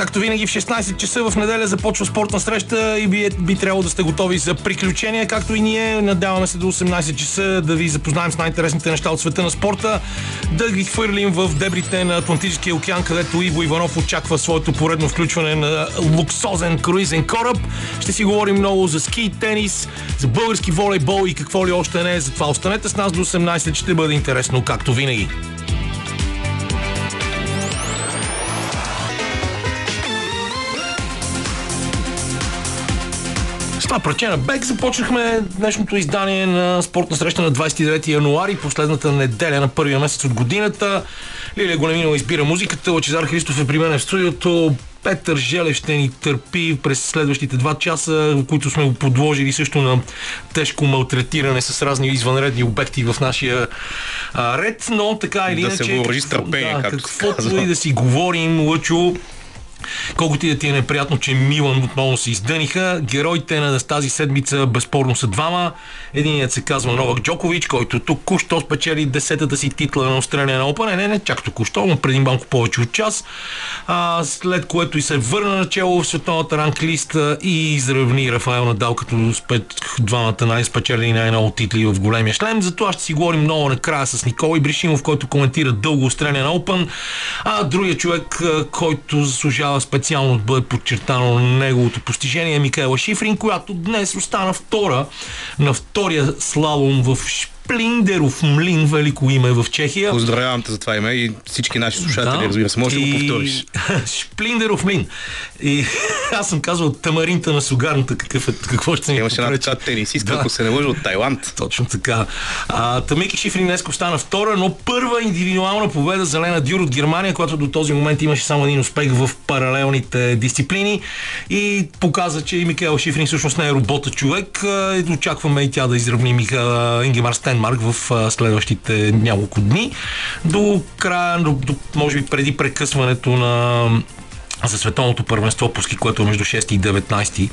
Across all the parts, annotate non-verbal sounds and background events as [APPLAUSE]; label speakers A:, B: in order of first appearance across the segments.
A: Както винаги в 16 часа в неделя започва спортна среща и би, би трябвало да сте готови за приключения, както и ние. Надяваме се до 18 часа да ви запознаем с най-интересните неща от света на спорта, да ги хвърлим в дебрите на Атлантическия океан, където Иво Иванов очаква своето поредно включване на луксозен круизен кораб. Ще си говорим много за ски, тенис, за български волейбол и какво ли още не. Затова останете с нас до 18, ще бъде интересно, както винаги. Това праче на Бек започнахме днешното издание на спортна среща на 29 януари, последната неделя на първия месец от годината. Лилия Големинова избира музиката, Лачезар Христов е при мен в студиото, Петър Желев ще ни търпи през следващите два часа, които сме го подложили също на тежко малтретиране с разни извънредни обекти в нашия а, ред, но така или иначе...
B: Да се въоръжи с търпение, да, както
A: каквото и да си говорим, Лъчо, Колкото и да ти е неприятно, че Милан отново се издъниха, героите на тази седмица безспорно са двама. Единият се казва Новак Джокович, който току-що спечели десетата си титла на на Опа. Не, не, не, чак току-що, но преди малко повече от час. А, след което и се върна начало в световната ранглиста и изравни Рафаел Надал, като спет двамата най-спечелени най-много титли в големия шлем. За това ще си говорим много накрая с Николай Бришимов, който коментира дълго на Опен. А другия човек, който заслужава специално да бъде подчертано неговото постижение Микаела Шифрин, която днес остана втора на втория слалом в Шплиндеров млин, велико име в Чехия.
B: Поздравявам те за това име и всички наши слушатели, да. разбира се. Може да го повториш. [LAUGHS]
A: Шплиндеров млин. И [LAUGHS] аз съм казвал тамаринта на сугарната, какъв е, какво ще
B: ни Имаше една така тенисистка, да. ако се не лъжа, от Тайланд.
A: Точно така. А, Тамики Шифрин днес остана втора, но първа индивидуална победа за Лена Дюр от Германия, която до този момент имаше само един успех в паралелните дисциплини и показа, че и Микел Шифрин всъщност не е робота човек. Очакваме и тя да изравни Миха Ингемар Стен Денмарк в следващите няколко дни. До края, до, до, може би преди прекъсването на за световното първенство по ски, което е между 6 и 19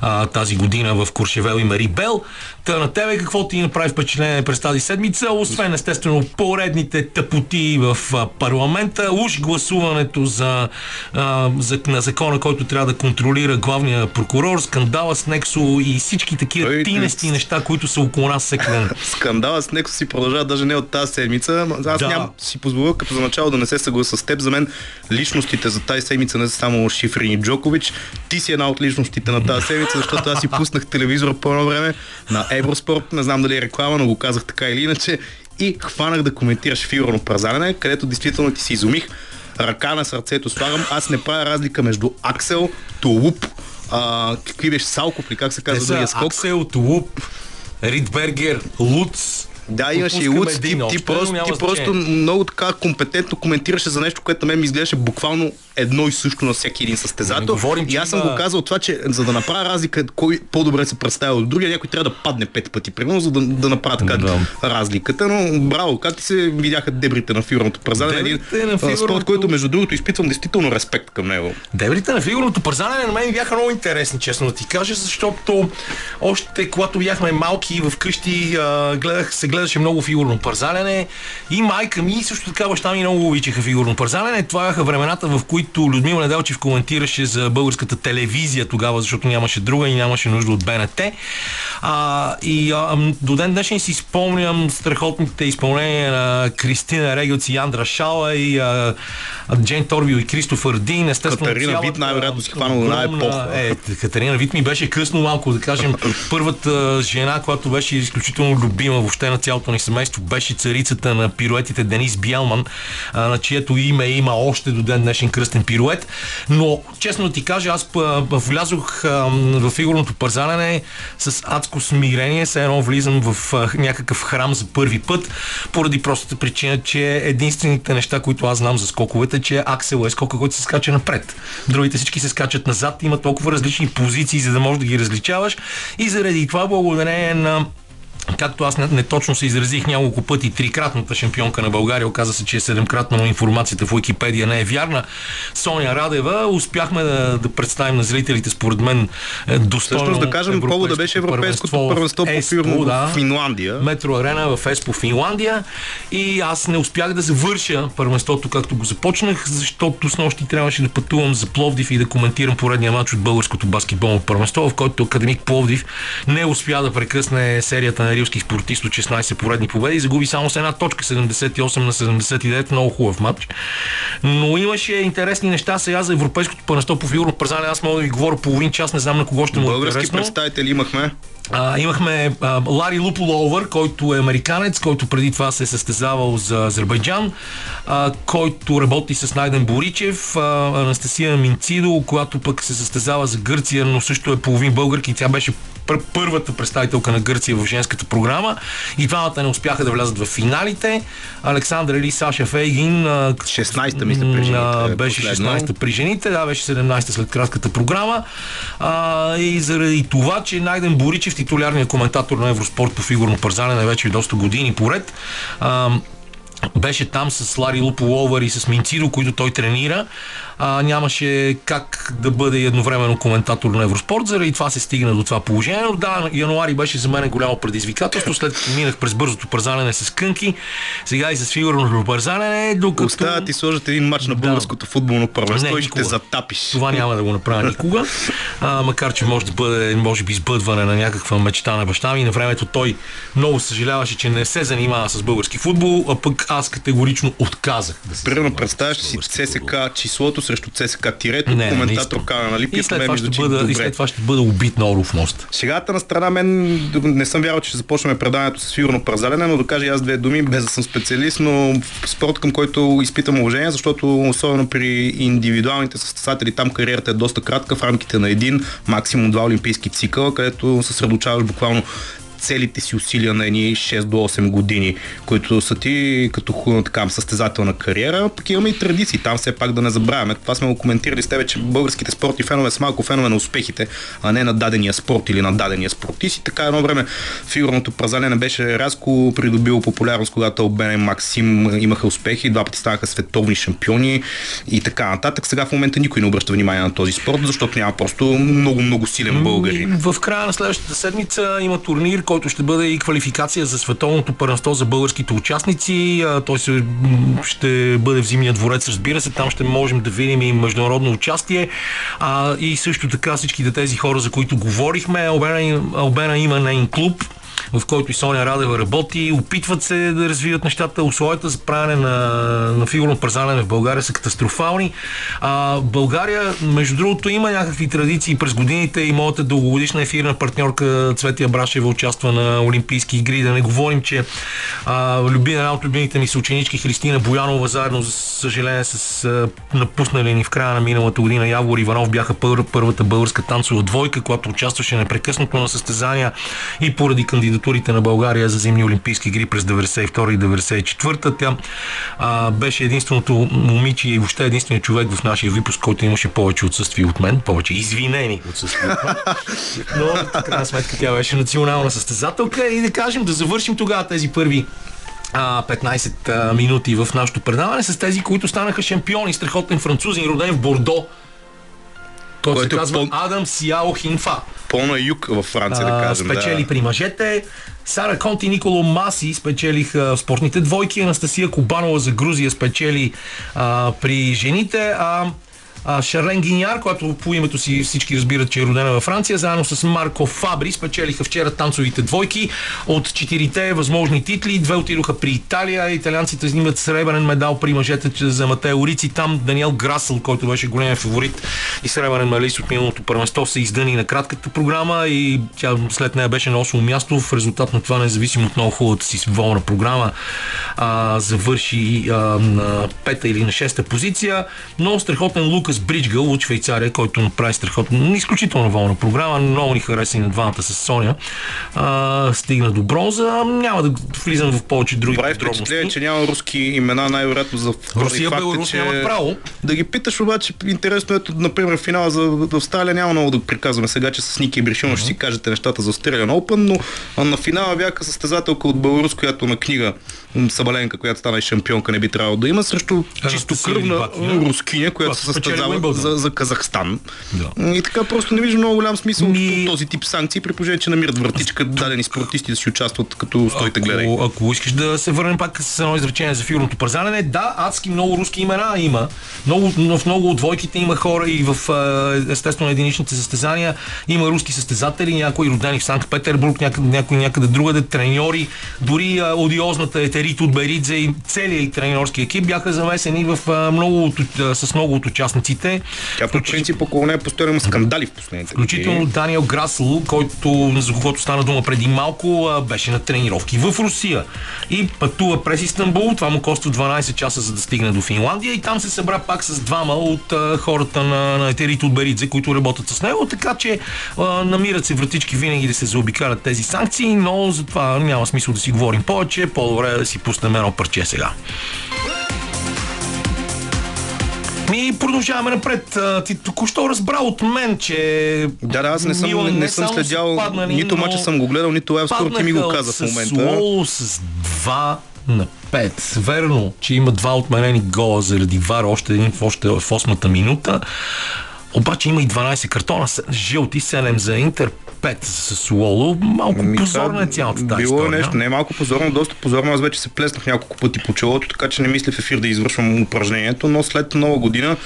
A: а, тази година в Куршевел и Мари Бел. Та на тебе какво ти направи впечатление през тази седмица, освен естествено поредните тъпоти в а, парламента, уж гласуването за, а, за, на закона, който трябва да контролира главния прокурор, скандала с Нексо и всички такива Той, тинести неща, които са около нас всеки ден. [LAUGHS]
B: Скандала с Нексо си продължава даже не от тази седмица. Аз да. нямам си позволя като за начало да не се съгласа с теб. За мен личностите за тази седмица не са само Шифрин и Джокович. Ти си една от личностите на тази седмица, защото аз си пуснах телевизора по едно време на Евроспорт. Не знам дали е реклама, но го казах така или иначе. И хванах да коментираш фигурно празарене, където действително ти си изумих. Ръка на сърцето слагам. Аз не правя разлика между Аксел, Тулуп, а, какви беше Салков ли, как се казва другия скок?
A: Аксел, Тулуп, Ридбергер, Луц,
B: да, имаше и Луц. Ти, ти, просто, ти просто много така компетентно коментираше за нещо, което на мен ми изглеждаше буквално едно и също на всеки един състезател. Говорим, и аз съм има... го казал това, че за да направя разлика, кой по-добре се представя от другия, някой трябва да падне пет пъти, примерно, за да, да направя така да. разликата. Но браво, как ти се видяха дебрите на фигурното парзане? Един фигурното... спорт, който между другото изпитвам действително респект към него.
A: Дебрите на фигурното парзане на мен бяха много интересни, честно да ти кажа, защото още когато бяхме малки в къщи, гледах, се гледаше много фигурно парзалене и майка ми също така баща ми много обичаха фигурно парзалене. Това бяха времената, в които Людмила Неделчев коментираше за българската телевизия тогава, защото нямаше друга и нямаше нужда от БНТ. А, и а, до ден днешен си спомням страхотните изпълнения на Кристина Регелц и Андра Шала и а, Джейн Торбио и Кристофър Дин.
B: Естествено, Катарина цялата, Вит най-вероятно си хванала на епоха.
A: Е, Катерина Вит ми беше късно малко, да кажем. Първата жена, която беше изключително любима въобще на цялото ни семейство, беше царицата на пируетите Денис Бялман, на чието име има още до ден днешен кръстен пирует. Но, честно да ти кажа, аз влязох в фигурното парзалене с адско смирение, все едно влизам в някакъв храм за първи път, поради простата причина, че единствените неща, които аз знам за скоковете, че Аксел е скока, който се скача напред. Другите всички се скачат назад, има толкова различни позиции, за да можеш да ги различаваш. И заради това, благодарение на както аз не, не точно се изразих няколко пъти, трикратната шампионка на България, оказа се, че е седемкратна, но информацията в Википедия не е вярна. Соня Радева, успяхме да, да представим на зрителите, според мен, е, достойно.
B: Всъщност да кажем, повода беше Европейското първенство по фирма да, в Финландия.
A: Метро Арена в Еспо, Финландия. И аз не успях да завърша първенството, както го започнах, защото с нощи трябваше да пътувам за Пловдив и да коментирам поредния матч от българското баскетболно първенство, в който Академик Пловдив не успя да прекъсне серията на рилски спортист от 16 поредни победи загуби само с една точка 78 на 79. Много хубав матч. Но имаше интересни неща сега за европейското първенство по фигурно пързане. Аз мога да ви говоря половин час, не знам на кого ще му
B: е Български представители имахме.
A: А, имахме а, Лари Луполовър, който е американец, който преди това се е състезавал за Азербайджан, а, който работи с Найден Боричев, а, Анастасия Минцидо, която пък се състезава за Гърция, но също е половин българки. Тя беше първата представителка на Гърция в женската програма. И двамата не успяха да влязат в финалите. Александър или Саша Фейгин
B: 16-та мисля при жените.
A: Беше 16-та при жените, да, беше 17-та след кратката програма. А, и заради това, че Найден Боричев, титулярният коментатор на Евроспорт по фигурно парзане, вече доста години поред, а, беше там с Лари Луполовър и с Минцидо, които той тренира а, нямаше как да бъде едновременно коментатор на Евроспорт, заради това се стигна до това положение. Но да, януари беше за мен голямо предизвикателство, след като минах през бързото пързалене с кънки, сега и с фигурното пързалене, докато...
B: Остава ти сложат един матч на българското да. футболно първенство и ще затапиш.
A: Това няма да го направя никога, а, макар че може да бъде, може би, избъдване на някаква мечта на баща ми. На времето той много съжаляваше, че не се занимава с български футбол, а пък аз категорично отказах
B: да се Примерно представяш си ЦСК числото срещу ЦСК тирето, не, коментатор Кана, нали?
A: И след, това ще бъда, и след това ще бъда убит на Оров мост.
B: Сегата на страна мен не съм вярвал, че ще започнем предаването с фигурно пързалене, но да кажа аз две думи, без да съм специалист, но спорт към който изпитам уважение, защото особено при индивидуалните състезатели там кариерата е доста кратка, в рамките на един, максимум два олимпийски цикъла, където съсредоточаваш буквално целите си усилия на едни 6 до 8 години, които са ти като така, състезателна кариера, пък имаме и традиции. Там все пак да не забравяме. Това сме го коментирали с тебе, че българските спортни фенове са малко фенове на успехите, а не на дадения спорт или на дадения спортист. И така едно време фигурното празалене беше рязко придобило популярност, когато Обен и Максим имаха успехи, два пъти станаха световни шампиони и така нататък. Сега в момента никой не обръща внимание на този спорт, защото няма просто много, много силен българин.
A: В края на следващата седмица има турнир, който ще бъде и квалификация за световното първенство за българските участници. Той се, ще бъде в Зимния дворец, разбира се. Там ще можем да видим и международно участие. А, и също така всичките тези хора, за които говорихме. Албена, Албена има нейн клуб, в който и Соня Радева работи. Опитват се да развиват нещата. Условията за правене на, на фигурно пързалене в България са катастрофални. А, България, между другото, има някакви традиции през годините и моята дългогодишна ефирна партньорка Цветия Брашева участва на Олимпийски игри. Да не говорим, че а, люби, една от любимите ми съученички Христина Боянова, заедно, за съжаление, с а, напуснали ни в края на миналата година Явор Иванов бяха пър, първата българска танцова двойка, която участваше непрекъснато на състезания и поради кандидатура кандидатурите на България за зимни олимпийски игри през 92 и 94 Тя а, беше единственото момиче и въобще единственият човек в нашия випуск, който имаше повече отсъствие от мен, повече извинени отсъствия от мен. Но, в крайна сметка, тя беше национална състезателка. И да кажем, да завършим тогава тези първи 15 минути в нашото предаване с тези, които станаха шампиони, страхотен французин, роден в Бордо, той се казва по... Адам Сиао Хинфа.
B: По-на юг във Франция, да кажем.
A: Спечели
B: да.
A: при мъжете. Сара Конти и Николо Маси спечелиха спортните двойки. Анастасия Кубанова за Грузия спечели а, при жените. А а, Шарлен Гиняр, която по името си всички разбират, че е родена във Франция, заедно с Марко Фабри спечелиха вчера танцовите двойки от четирите възможни титли. Две отидоха при Италия. Италианците снимат сребърен медал при мъжете за Матео Рици. Там Даниел Грасъл, който беше големия фаворит и сребърен медалист от миналото първенство, се издъни на кратката програма и тя след нея беше на 8 място. В резултат на това, независимо от много хубавата си волна програма, а, завърши а, на пета или на шеста позиция. Но страхотен лук Лукас Бриджгъл от Швейцария, който направи страхотно, изключително волна програма, много ни хареса и на двамата с Соня. А, стигна до бронза. Няма да влизам в повече други
B: Прави впечатление, че няма руски имена, най-вероятно за
A: Русия, Беларус нямат право.
B: Да ги питаш обаче, интересно ето, например, финала за в Австралия няма много да приказваме сега, че с Ники Бришинов mm-hmm. ще си кажете нещата за Australian Open, но на финала бяха състезателка от Беларус, която на книга Сабаленка, която стана и шампионка, не би трябвало да има, срещу чистокръвна рускиня, която се състезава за, за Казахстан. Да. И така просто не виждам много голям смисъл Ми... от този тип санкции, при положение, че намират вратичка дадени спортисти да си участват като стоите гледай.
A: Ако, ако искаш да се върнем пак с едно изречение за фигурното пързалене, да, адски много руски имена има. Много, в много от двойките има хора и в естествено единичните състезания има руски състезатели, някои родени в Санкт Петербург, някъде, някои някъде другаде, треньори, дори одиозната Етерит от Беридзе и целият треньорски екип бяха замесени в много, с много от участниците.
B: Тя по принцип около нея постоянно има скандали в последните
A: Включително Даниел Грасл, който, за когото стана дума преди малко, беше на тренировки в Русия и пътува през Истанбул. Това му коства 12 часа за да стигне до Финландия и там се събра пак с двама от а, хората на, на Етерит от Беридзе, които работят с него, така че а, намират се вратички винаги да се заобикалят тези санкции, но за това няма смисъл да си говорим повече. По-добре да си пуснем едно парче сега. Ми продължаваме напред. Ти току-що разбра от мен, че.
B: Да, да, аз не съм, не, не съм следял. Паднали, нито мача съм го гледал, нито Евскоро ти ми го каза в момента.
A: С с 2 на 5. Верно, че има два отменени гола заради вар, още един в, още в 8-та минута. Обаче има и 12 картона, жълти, 7 за Интер, 5 с Лоло. Малко Ми, позорна е цялата тази
B: Било
A: история.
B: нещо, не е малко позорно, доста позорно. Аз вече се плеснах няколко пъти по челото, така че не мисля в ефир да извършвам упражнението, но след нова година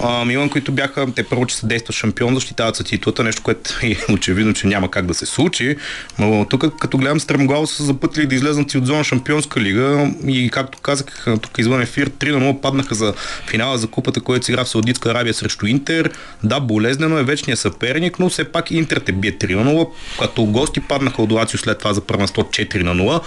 B: а, Милан, които бяха, те първо, че се действа шампион, защитават се титлата, нещо, което е очевидно, че няма как да се случи. Но тук, като гледам, стремглаво са запътили да излезнат и от зона Шампионска лига и както казах, тук извън ефир, 3 на 0 паднаха за финала за купата, който се игра в Саудитска Арабия срещу Интер. Да, болезнено е вечният съперник, но все пак Интер те бие 3 на 0, като гости паднаха от Лацио след това за първенство 4 на 0.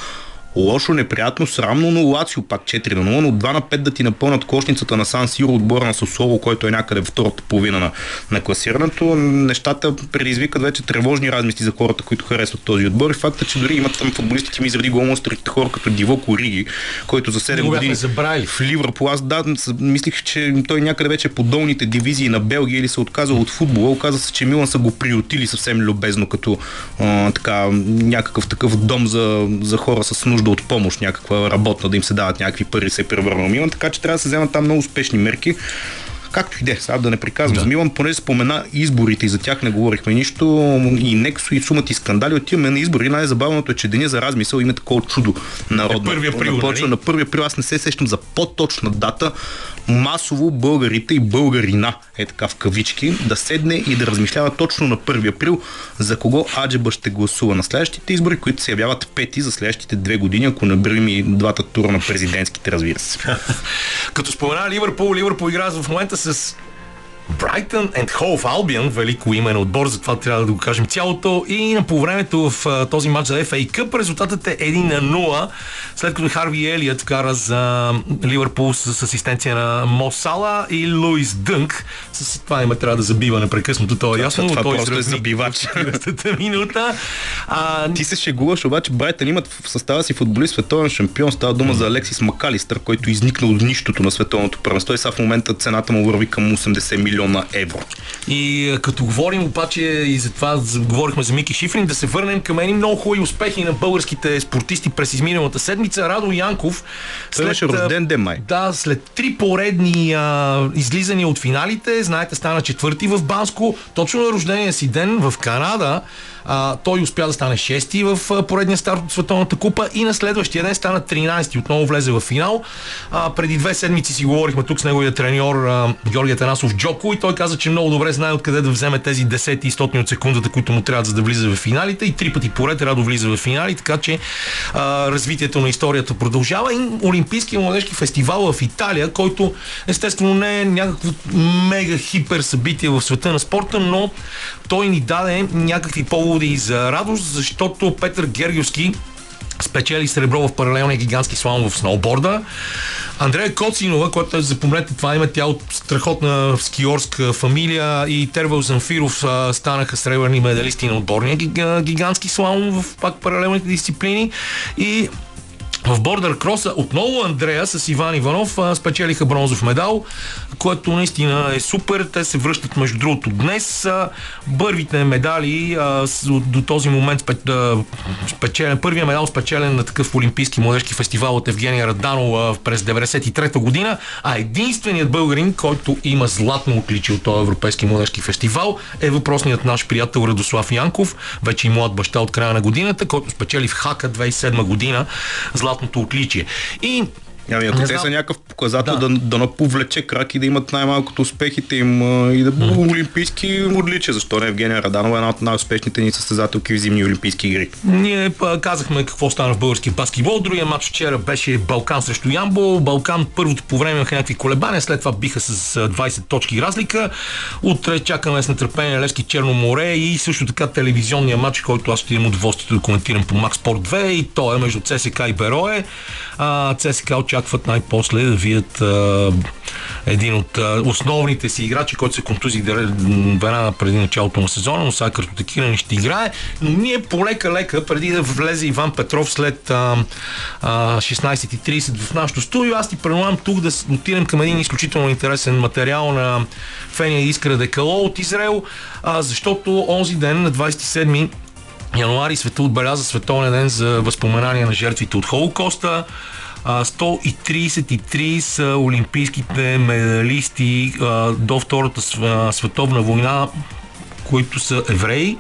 B: Лошо, неприятно, срамно, но Лацио пак 4 на 0, но 2 на 5 да ти напълнат кошницата на Сан Сиро отбора на Сосоло, който е някъде втората половина на, на класирането. Нещата предизвикат вече тревожни размисли за хората, които харесват този отбор. И факта, че дори имат там футболистите ми изради голмострите хора като Диво Кориги, който за 7 години в Ливърпул. Аз да, мислих, че той някъде вече по долните дивизии на Белгия или се отказал от футбола. Оказа се, че Милан са го приютили съвсем любезно, като а, така, някакъв такъв дом за, за хора с нужда нужда от помощ, някаква работна, да им се дават някакви пари, се е превърнал Милан, така че трябва да се вземат там много успешни мерки. Както и де, сега да не приказвам да. за Милан, поне спомена изборите и за тях не говорихме нищо. И Нексо и сумата и скандали. Отиваме на избори. Най-забавното е, че деня за размисъл има такова чудо народно.
A: Е, първия април,
B: Почва
A: нали?
B: на първия април. Аз не се сещам за по-точна дата масово българите и българина, е така в кавички, да седне и да размишлява точно на 1 април за кого Аджеба ще гласува на следващите избори, които се явяват пети за следващите две години, ако наберем и двата тура на президентските, разбира се. [LAUGHS]
A: Като спомена Ливърпул, Ливърпул игра в момента с Брайтън and Hove Albion, велико име на отбор, затова трябва да го кажем цялото. И на по времето в uh, този матч за FA Cup резултатът е 1 на 0, след като Харви Елият кара за Ливърпул с, асистенция на Мосала и Луис Дънк. С това има трябва да забива непрекъснато, то е ясно.
B: Това
A: той
B: просто е забивач.
A: минута. А...
B: Ти се шегуваш, обаче Брайтън имат в състава си футболист световен шампион. Става дума за Алексис Макалистър, който изникна от нищото на световното първенство и сега в момента цената му върви към 80 милиона милиона евро.
A: И като говорим обаче и за това говорихме за Мики Шифрин, да се върнем към едни много хубави успехи на българските спортисти през изминалата седмица. Радо Янков.
B: След, беше рожден ден май.
A: Да, след три поредни а, излизания от финалите, знаете, стана четвърти в Банско, точно на рождения си ден в Канада. А, той успя да стане 6-ти в поредния старт от Световната купа и на следващия ден стана 13-ти. Отново влезе в финал. А, преди две седмици си говорихме тук с неговия треньор а, Георгия Танасов Джоко и той каза, че много добре знае откъде да вземе тези 10 и 100 от секундата, които му трябва за да влиза в финалите. И три пъти поред Радо влиза в финали, така че а, развитието на историята продължава. И Олимпийския младежки фестивал в Италия, който естествено не е някакво мега хипер събитие в света на спорта, но той ни даде някакви поводи за радост, защото Петър Гергиовски спечели сребро в паралелния гигантски слалом в сноуборда. Андрея Коцинова, която е, запомнете това име, тя от страхотна скиорска фамилия и Тервел Замфиров станаха сребърни медалисти на отборния гигантски слалом в пак паралелните дисциплини и в бордър кроса отново Андрея с Иван Иванов спечелиха бронзов медал, което наистина е супер. Те се връщат между другото днес. Първите медали до този момент спечелен, първия медал спечелен на такъв олимпийски младежки фестивал от Евгения Раданова през 93 година, а единственият българин, който има златно отличие от този европейски младежки фестивал е въпросният наш приятел Радослав Янков, вече и млад баща от края на годината, който спечели в Хака 2007 година златното отличие. И
B: Ами ако те са някакъв показател да, да, да повлече крак и да имат най-малкото успехите им и да бъдат mm. олимпийски отличия. Защо не Евгения Раданова е една от най-успешните ни състезателки в зимни олимпийски игри?
A: Ние казахме какво стана в български баскетбол. Другия матч вчера беше Балкан срещу Ямбо. Балкан първото по време имаха някакви колебания, след това биха с 20 точки разлика. Утре чакаме с нетърпение Лески Черно море и също така телевизионния матч, който аз ще имам удоволствието да коментирам по Макс Спорт 2 и то е между ЦСК и Берое. ЦСК очакват най-после да видят а, един от а, основните си играчи, който се контузи веднага преди началото на сезона, но сега такива не ще играе. Но ние полека-лека, преди да влезе Иван Петров след а, а, 16.30 в нашото студио, аз ти предлагам тук да отидем към един изключително интересен материал на Фения Искра Декало от Израел, а, защото онзи ден на 27 януари света отбеляза Световен ден за възпоменание на жертвите от Холокоста. 133 са олимпийските медалисти до Втората световна война които са евреи.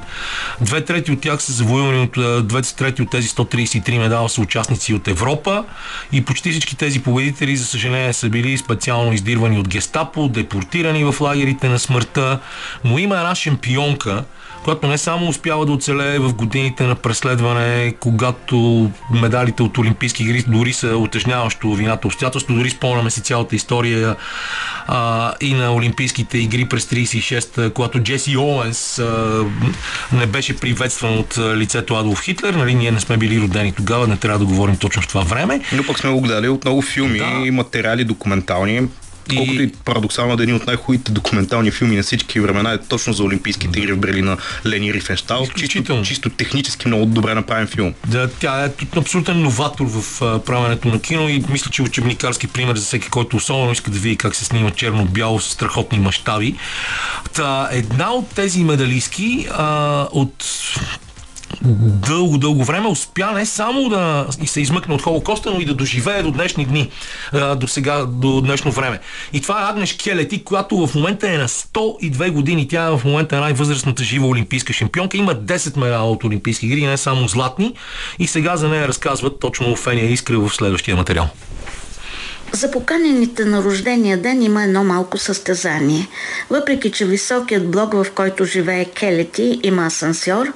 A: Две трети от тях са завоювани от двете трети от тези 133 медала са участници от Европа и почти всички тези победители, за съжаление, са били специално издирвани от гестапо, депортирани в лагерите на смъртта. Но има една шампионка, която не само успява да оцелее в годините на преследване, когато медалите от Олимпийски игри дори са утежняващо вината обстоятелство, дори спомняме си цялата история а, и на Олимпийските игри през 36, когато Джеси Оуенс а, не беше приветстван от лицето Адолф Хитлер. Нали, ние не сме били родени тогава, не трябва да говорим точно в това време.
B: Но пък сме го гледали от много филми да. и материали документални. Колкото и парадоксално да е един от най-хубавите документални филми на всички времена е точно за Олимпийските игри в Берлин на Лени Рифенштал. Чисто, чисто технически много добре направен филм.
A: Да, тя е абсолютен новатор в правенето на кино и мисля, че учебникарски пример за всеки, който особено иска да види как се снима черно-бяло с страхотни мащаби. Та, една от тези медалистки а, от дълго, дълго време успя не само да се измъкне от Холокоста, но и да доживее до днешни дни, до сега, до днешно време. И това е Агнеш Келети, която в момента е на 102 години. Тя в момента е най-възрастната жива олимпийска шампионка. Има 10 медала от олимпийски игри, не само златни. И сега за нея разказват точно Фения Искра в следващия материал.
C: За поканените на рождения ден има едно малко състезание. Въпреки, че високият блок, в който живее Келети, има асансьор,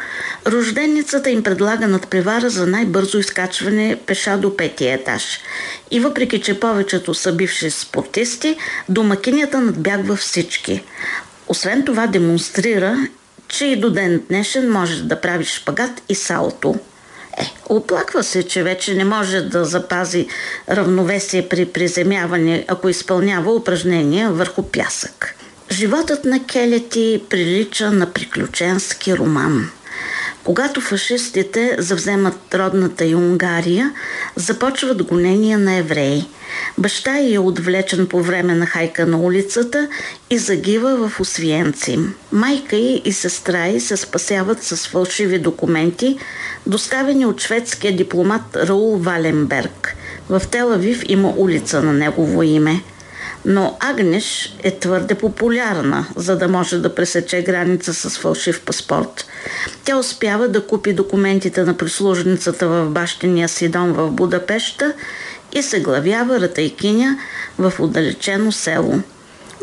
C: рожденицата им предлага надпревара за най-бързо изкачване пеша до петия етаж. И въпреки, че повечето са бивши спортисти, домакинята надбягва всички. Освен това демонстрира, че и до ден днешен можеш да правиш шпагат и салто – оплаква се, че вече не може да запази равновесие при приземяване, ако изпълнява упражнения върху пясък. Животът на Келети прилича на приключенски роман – когато фашистите завземат родната и Унгария, започват гонения на евреи. Баща й е отвлечен по време на хайка на улицата и загива в Освиенци. Майка й и сестра й се спасяват с фалшиви документи, доставени от шведския дипломат Раул Валенберг. В Телавив има улица на негово име – но Агнеш е твърде популярна, за да може да пресече граница с фалшив паспорт. Тя успява да купи документите на прислужницата в бащиния си дом в Будапешта и се главява ратайкиня в отдалечено село.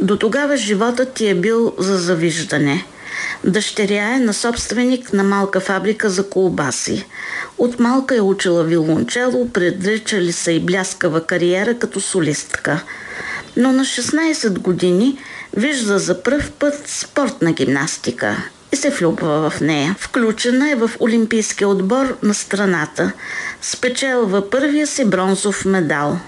C: До тогава животът ти е бил за завиждане. Дъщеря е на собственик на малка фабрика за колбаси. От малка е учила вилончело, предричали са и бляскава кариера като солистка – но на 16 години вижда за пръв път спортна гимнастика и се влюбва в нея. Включена е в Олимпийския отбор на страната. Спечелва първия си бронзов медал.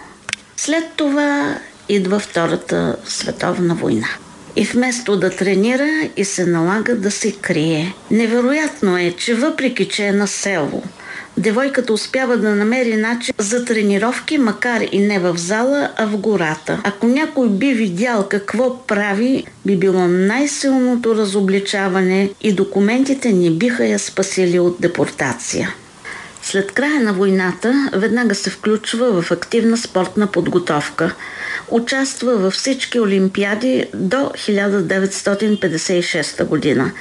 C: След това идва Втората световна война. И вместо да тренира и се налага да се крие. Невероятно е, че въпреки, че е на село, девойката успява да намери начин за тренировки, макар и не в зала, а в гората. Ако някой би видял какво прави, би било най-силното разобличаване и документите ни биха я спасили от депортация. След края на войната веднага се включва в активна спортна подготовка. Участва във всички олимпиади до 1956 година.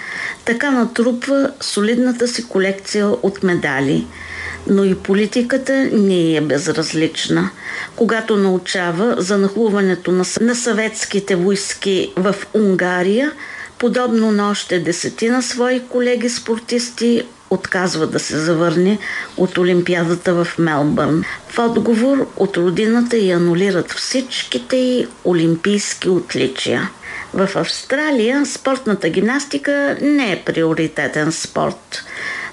C: Така натрупва солидната си колекция от медали. Но и политиката не е безразлична. Когато научава за нахлуването на, съветските войски в Унгария, подобно на още десетина свои колеги спортисти, отказва да се завърне от Олимпиадата в Мелбърн. В отговор от родината й анулират всичките й олимпийски отличия. В Австралия спортната гимнастика не е приоритетен спорт.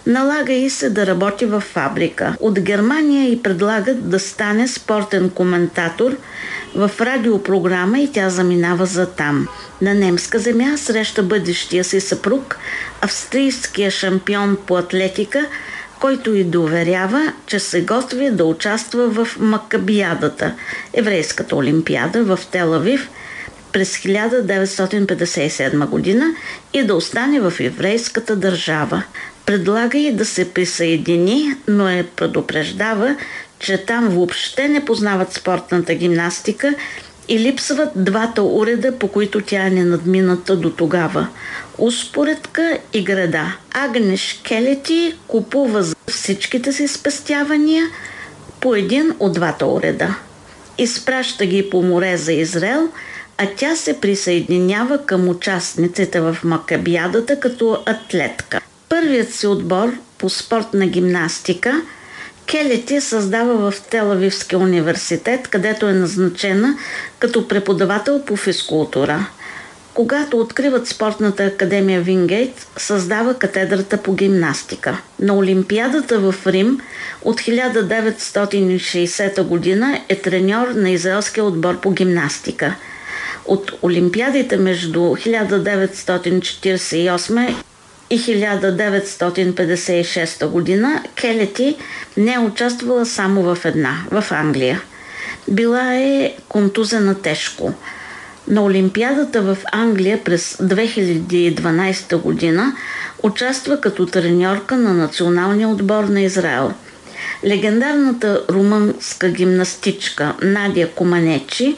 C: Налага и се да работи в фабрика. От Германия и предлагат да стане спортен коментатор в радиопрограма и тя заминава за там. На немска земя среща бъдещия си съпруг, австрийския шампион по атлетика, който и доверява, че се готви да участва в Макабиадата, еврейската олимпиада в Телавив през 1957 година и да остане в еврейската държава. Предлага и да се присъедини, но е предупреждава, че там въобще не познават спортната гимнастика и липсват двата уреда, по които тя е ненадмината до тогава. Успоредка и града. Агнеш Келети купува за всичките си спестявания по един от двата уреда. Изпраща ги по море за Израел, а тя се присъединява към участниците в Макабиадата като атлетка. Първият си отбор по спортна гимнастика Келети създава в Телавивския университет, където е назначена като преподавател по физкултура. Когато откриват спортната академия Вингейт, създава катедрата по гимнастика. На Олимпиадата в Рим от 1960 година е треньор на израелския отбор по гимнастика. От Олимпиадите между 1948 и 1956 година Келети не е участвала само в една, в Англия. Била е контузена тежко. На Олимпиадата в Англия през 2012 година участва като треньорка на националния отбор на Израел. Легендарната румънска гимнастичка Надя Команечи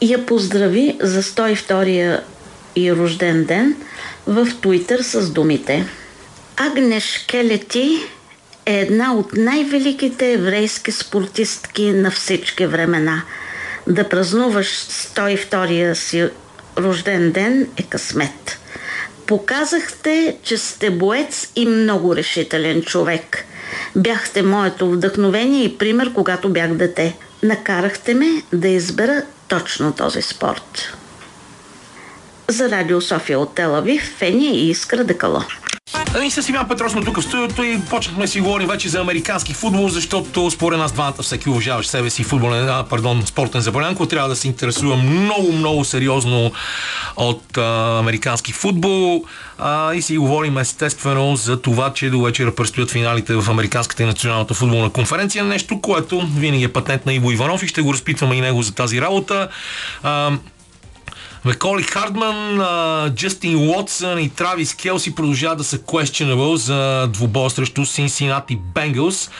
C: я поздрави за 102-я и рожден ден – в Туитър с думите Агнеш Келети е една от най-великите еврейски спортистки на всички времена. Да празнуваш 102-я си рожден ден е късмет. Показахте, че сте боец и много решителен човек. Бяхте моето вдъхновение и пример, когато бях дете. Накарахте ме да избера точно този спорт за Радио София от Телавив, Фени и Искра Декало.
A: Ами с Иван Петров тук в студиото и почнахме си говорим вече за американски футбол, защото според нас двамата всеки уважаващ себе си футболен, а, пардон, спортен заболянко, трябва да се интересува много, много сериозно от а, американски футбол а, и си говорим естествено за това, че до вечера предстоят финалите в Американската и националната футболна конференция, нещо, което винаги е патент на Иво Иванов и ще го разпитваме и него за тази работа. А, Меколи Хардман, Джастин Уотсън и Травис Келси продължават да са questionable за двубой срещу Синсинати Бенгалс,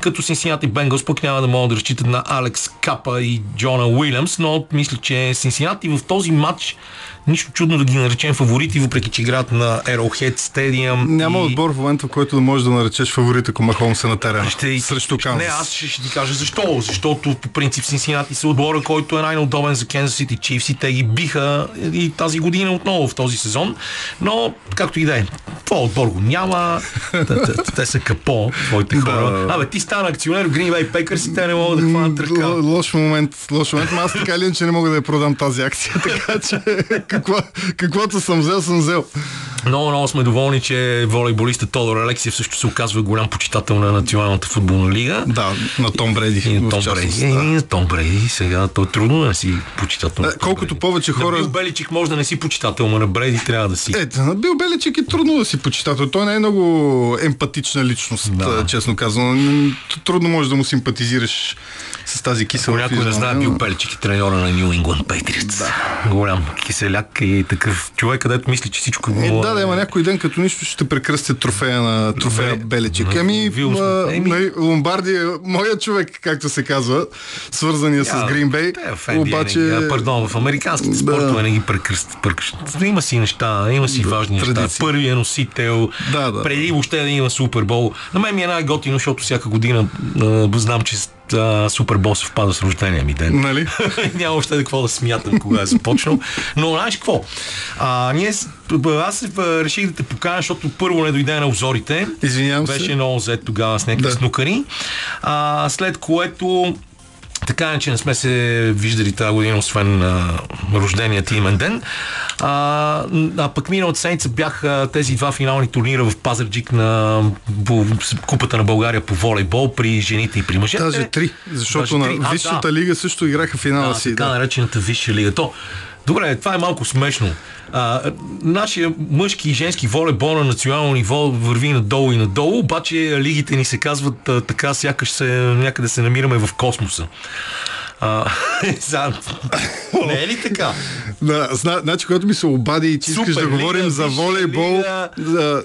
A: като Синсинати Бенгалс пък няма да могат да разчитат на Алекс Капа и Джона Уилямс, но мисля, че Синсинати в този матч Нищо чудно да ги наречем фаворити, въпреки че играят на Arrowhead Stadium.
D: Няма и... отбор в момента, в който да можеш да наречеш фаворит, ако Махомс е на терена. Ще, срещу Канзас.
A: Не, аз ще, ще ти кажа защо. Защото по принцип Синсинати са отбора, който е най-удобен за Kansas City Chiefs и те ги биха и тази година отново в този сезон. Но, както и да е, това отбор го няма. те, са капо, твоите хора. Абе, ти стана акционер в Green Bay Packers и те не могат да хванат ръка.
D: Лош момент, лош момент. Аз така ли, че не мога да я продам тази акция, [LAUGHS] така че какво, каквото съм взел, съм взел.
A: Много, много сме доволни, че волейболиста Тодор Алексиев също се оказва голям почитател на Националната футболна лига.
D: Да, на Том Бреди.
A: И на Том Бреди. Да. И на Том Бреди. Сега то е трудно да си почитател.
D: Е, колкото повече хора.
A: На Бил Беличик може да не си почитател, но на Бреди трябва да си.
D: Е, на Бил Беличик е трудно да си почитател. Той не е много емпатична личност, да. честно казвам. Трудно може да му симпатизираш с тази кисела.
A: Ако някой не знае, Бил Беличик е треньора на Нью Patriots. Да. Голям киселяк и такъв човек, където мисли, че всичко
D: е. Е, да, да, има някой ден като нищо ще прекръстят трофея на трофея Бе, Беличик. Ами, Еми... Ломбардия, моят човек, както се казва, свързания с Гринбей.
A: Обаче... Не, пардон, в американските спортове не ги прекръстят. Има си неща, има си важни неща. Първият носител, да, да. преди въобще да има Супербол. На мен ми е най-готино, защото всяка година знам, че Супербол съвпада с рождения ми ден.
D: Нали? [LAUGHS]
A: Няма още какво да смятам, кога е започнал. Но знаеш какво? А, ние, аз реших да те поканя, защото първо не дойде на обзорите.
D: Извинявам
A: Беше се. Беше много зет тогава с някакви да. снукари. А, след което така че не сме се виждали тази година, освен а, рожденият ти имен ден. А, а пък миналата седмица бяха тези два финални турнира в Пазарджик на по, Купата на България по волейбол при жените и при мъжете.
D: Даже три, защото Даже три. на Висшата да. лига също играха финала
A: да,
D: си.
A: Така да. наречената Висша лига. То, Добре, това е малко смешно. А, нашия мъжки и женски волейбол на национално ниво върви надолу и надолу, обаче лигите ни се казват а, така, сякаш се, някъде се намираме в космоса. А, [LAUGHS] не е ли така?
D: Да, зна, значи, когато ми се обади и че искаш да говорим за волейбол, лига... за,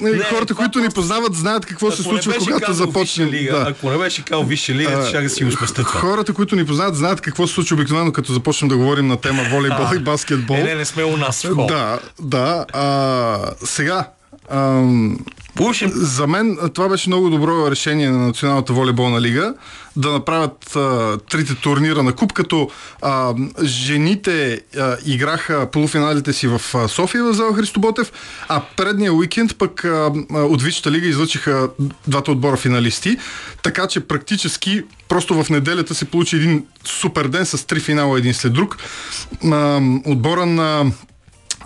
D: не, не, хората, които ни познават, знаят какво се случва, когато започне.
A: Лига, да. Ако не беше казал Висша лига, ще да си го спестя това.
D: Хората, които ни познават, знаят какво се случва обикновено, като започнем да говорим на тема [LAUGHS] волейбол а, и баскетбол. Е,
A: не, не сме у нас
D: в Да, да. А, сега, ам,
A: Пушим.
D: За мен това беше много добро решение на Националната волейболна лига да направят а, трите турнира на куп, като а, жените а, играха полуфиналите си в а, София в зала Христоботев, а предния уикенд пък а, от Висшата лига излъчиха двата отбора финалисти, така че практически просто в неделята се получи един супер ден с три финала един след друг. А, отбора на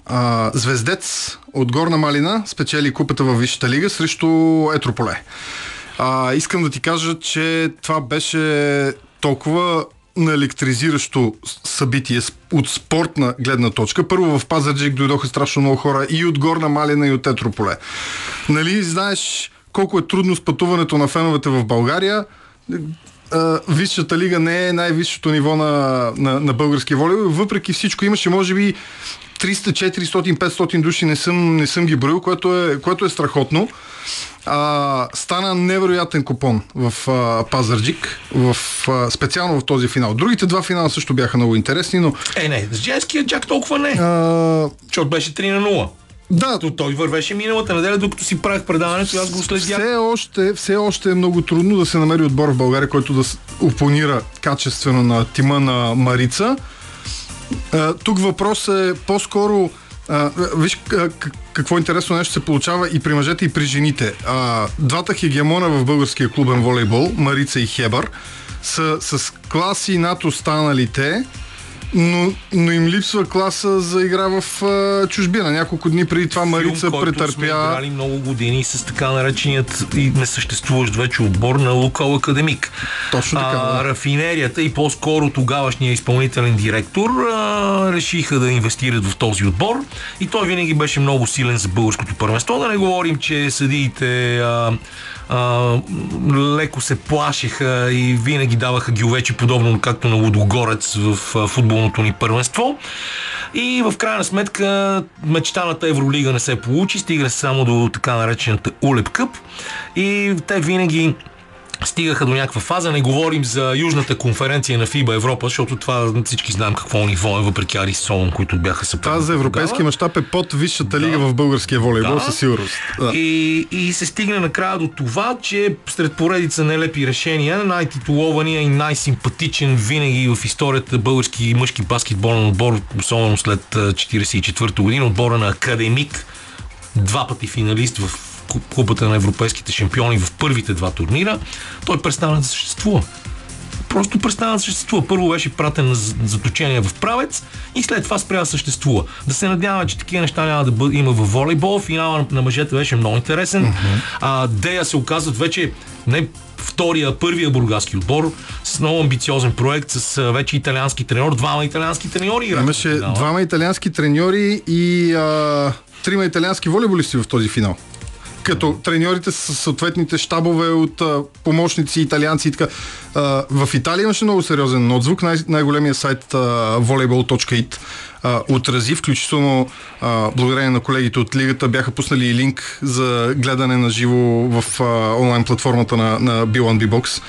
D: а, Звездец от Горна Малина спечели купата във Висшата лига срещу Етрополе. А, искам да ти кажа, че това беше толкова наелектризиращо събитие от спортна гледна точка. Първо в Пазарджик дойдоха страшно много хора и от Горна Малина и от Етрополе. Нали, знаеш колко е трудно с пътуването на феновете в България. Висшата лига не е най-висшето ниво на, на, на български волейбол. Въпреки всичко имаше, може би, 300, 400, 500 души не съм, не съм ги броил, което е, което е страхотно. А, стана невероятен купон в а, Пазарджик, в, а, специално в този финал. Другите два финала също бяха много интересни, но...
A: Е, не, с женския чак толкова не. А... Защото беше 3 на 0.
D: Да.
A: То, той вървеше миналата неделя, докато си правих предаването, аз го следях.
D: Все още, все още е много трудно да се намери отбор в България, който да опонира качествено на тима на Марица. Тук въпрос е по-скоро а, виж какво интересно нещо се получава и при мъжете, и при жените. А, двата хегемона в българския клубен волейбол, Марица и Хебър, са с класи над останалите но, но им липсва класа за игра в а, чужбина. Няколко дни преди това Марица Филм, претърпя... сме
A: играли много години с така нареченият и несъществуващ вече отбор на Лукол Академик.
D: Точно така,
A: а,
D: да.
A: Рафинерията и по-скоро тогавашния изпълнителен директор а, решиха да инвестират в този отбор и той винаги беше много силен за българското първенство. Да не говорим, че съдиите а, а, леко се плашиха и винаги даваха ги овечи, подобно както на Лудогорец в футболното ни първенство. И в крайна сметка мечтаната Евролига не се получи, стига се само до така наречената Улеп Къп и те винаги стигаха до някаква фаза. Не говорим за Южната конференция на ФИБА Европа, защото това всички знаем какво ниво е, въпреки Арис Солон, които бяха
D: съпредни. Това за европейски мащаб е под висшата да. лига в българския волейбол, да. със сигурност.
A: Да. И, и се стигна накрая до това, че сред поредица нелепи решения, най-титулования и най-симпатичен винаги в историята български мъжки баскетболен отбор, особено след 1944 година, отбора на Академик, два пъти финалист в Купата на европейските шампиони в първите два турнира, той престана да съществува. просто престана да съществува. Първо беше пратен на заточение в правец и след това спря да съществува. Да се надяваме, че такива неща няма да бъде, има в волейбол. Финала на мъжете беше много интересен. Uh-huh. А, Дея се оказват вече не втория, първия бургаски отбор с много амбициозен проект, с вече италиански треньор, двама италиански треньори.
D: Имаше двама италиански треньори и а, трима италиански волейболисти в този финал като треньорите с съответните щабове от а, помощници, италианци и така. А, в Италия имаше много сериозен отзвук. Най- най-големия сайт volleyball.it отрази, включително а, благодарение на колегите от лигата бяха пуснали и линк за гледане на живо в а, онлайн платформата на, на B1B Box.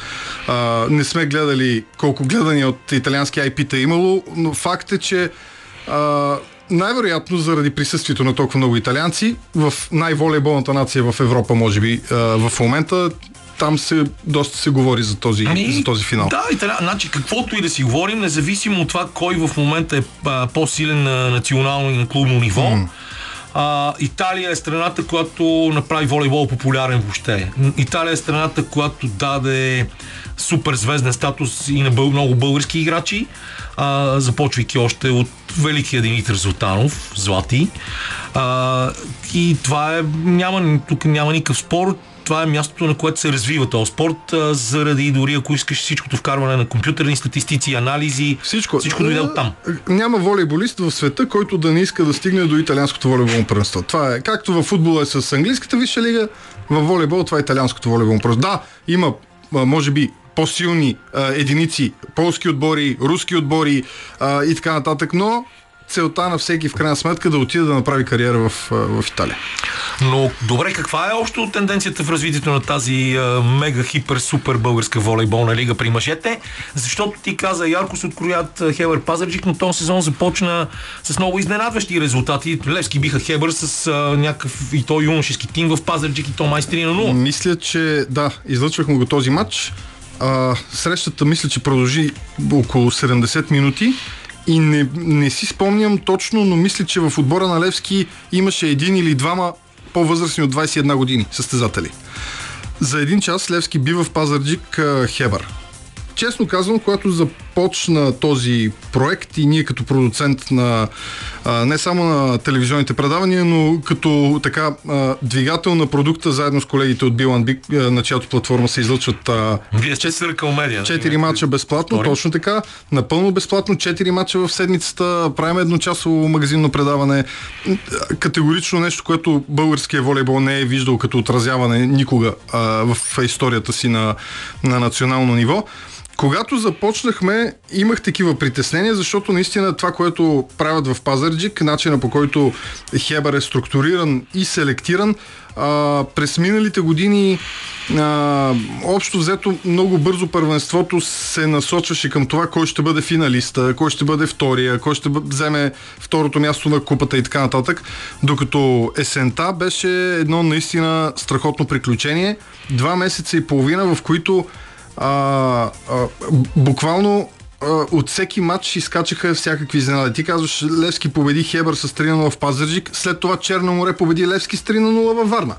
D: А, не сме гледали колко гледания от италиански IP-та е имало, но факт е, че а, най-вероятно заради присъствието на толкова много италианци в най-волейболната нация в Европа, може би, в момента там се, доста се говори за този, ами, за този финал.
A: Да, Италия, значи каквото и да си говорим, независимо от това кой в момента е а, по-силен на национално и на клубно ниво, mm. А, Италия е страната, която направи волейбол популярен въобще. Италия е страната, която даде супер звезден статус и на бъл, много български играчи, а, започвайки още от великия Димитър Златанов, Злати. А, и това е, няма, тук няма никакъв спор това е мястото, на което се развива този спорт, заради дори ако искаш всичкото вкарване на компютърни статистици, анализи, всичко, всичко дойде от там.
D: Няма волейболист в света, който да не иска да стигне до италианското волейболно първенство. Това е както в футбола е с английската висша лига, в волейбол това е италианското волейболно първенство. Да, има може би по-силни а, единици, полски отбори, руски отбори а, и така нататък, но целта на всеки в крайна сметка да отиде да направи кариера в, в Италия.
A: Но добре, каква е още тенденцията в развитието на тази а, мега хипер супер българска волейболна лига при мъжете? Защото ти каза, ярко се откроят Хебър Пазарджик, но този сезон започна с много изненадващи резултати. Левски биха Хебър с а, някакъв и то юношески тим в Пазарджик и то майстри на 0.
D: Мисля, че да, излъчвахме го този матч. А, срещата мисля, че продължи около 70 минути и не, не си спомням точно, но мисля, че в отбора на Левски имаше един или двама по-възрастни от 21 години състезатели. За един час Левски бива в Пазарджик Хебър честно казвам, когато започна този проект и ние като продуцент на а, не само на телевизионните предавания, но като така а, двигател на продукта заедно с колегите от Bill на чиято платформа се излъчват а,
A: Вие сте Circle Media.
D: Четири мача безплатно, Втори? точно така. Напълно безплатно, четири мача в седмицата, правим едночасово магазинно предаване. Категорично нещо, което българския волейбол не е виждал като отразяване никога а, в историята си на, на национално ниво. Когато започнахме, имах такива притеснения, защото наистина това, което правят в Пазарджик, начина по който Хебър е структуриран и селектиран, а, през миналите години а, общо взето много бързо първенството се насочваше към това кой ще бъде финалиста, кой ще бъде втория, кой ще вземе второто място на купата и така нататък. Докато есента беше едно наистина страхотно приключение. Два месеца и половина, в които а, а, буквално от всеки матч изкачаха всякакви изненади. Ти казваш, Левски победи Хебър с 3 в Пазарджик, след това Черно море победи Левски с 3 0 във Варна.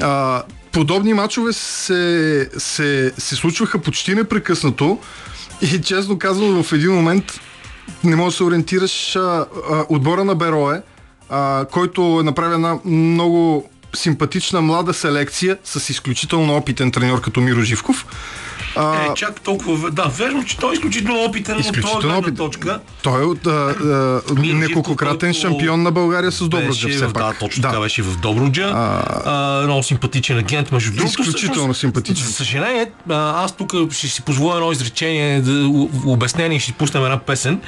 D: А, подобни матчове се, се, се случваха почти непрекъснато и честно казвам в един момент не можеш да се ориентираш а, а, отбора на Берое, а, който е направи една много симпатична млада селекция с изключително опитен треньор като Миро Живков.
A: А, е, чак толкова. Да, верно, че той е изключително опитен изключително от твоя точка.
D: Той е от а, а, неколкократен шампион на България с Добруджа, все пак.
A: Да, точно да. така беше в Добруджа. А, а, много симпатичен агент, между другото.
D: Изключително симпатичен.
A: За съжаление, аз тук ще си позволя едно изречение, да, обяснение и ще пуснем една песен.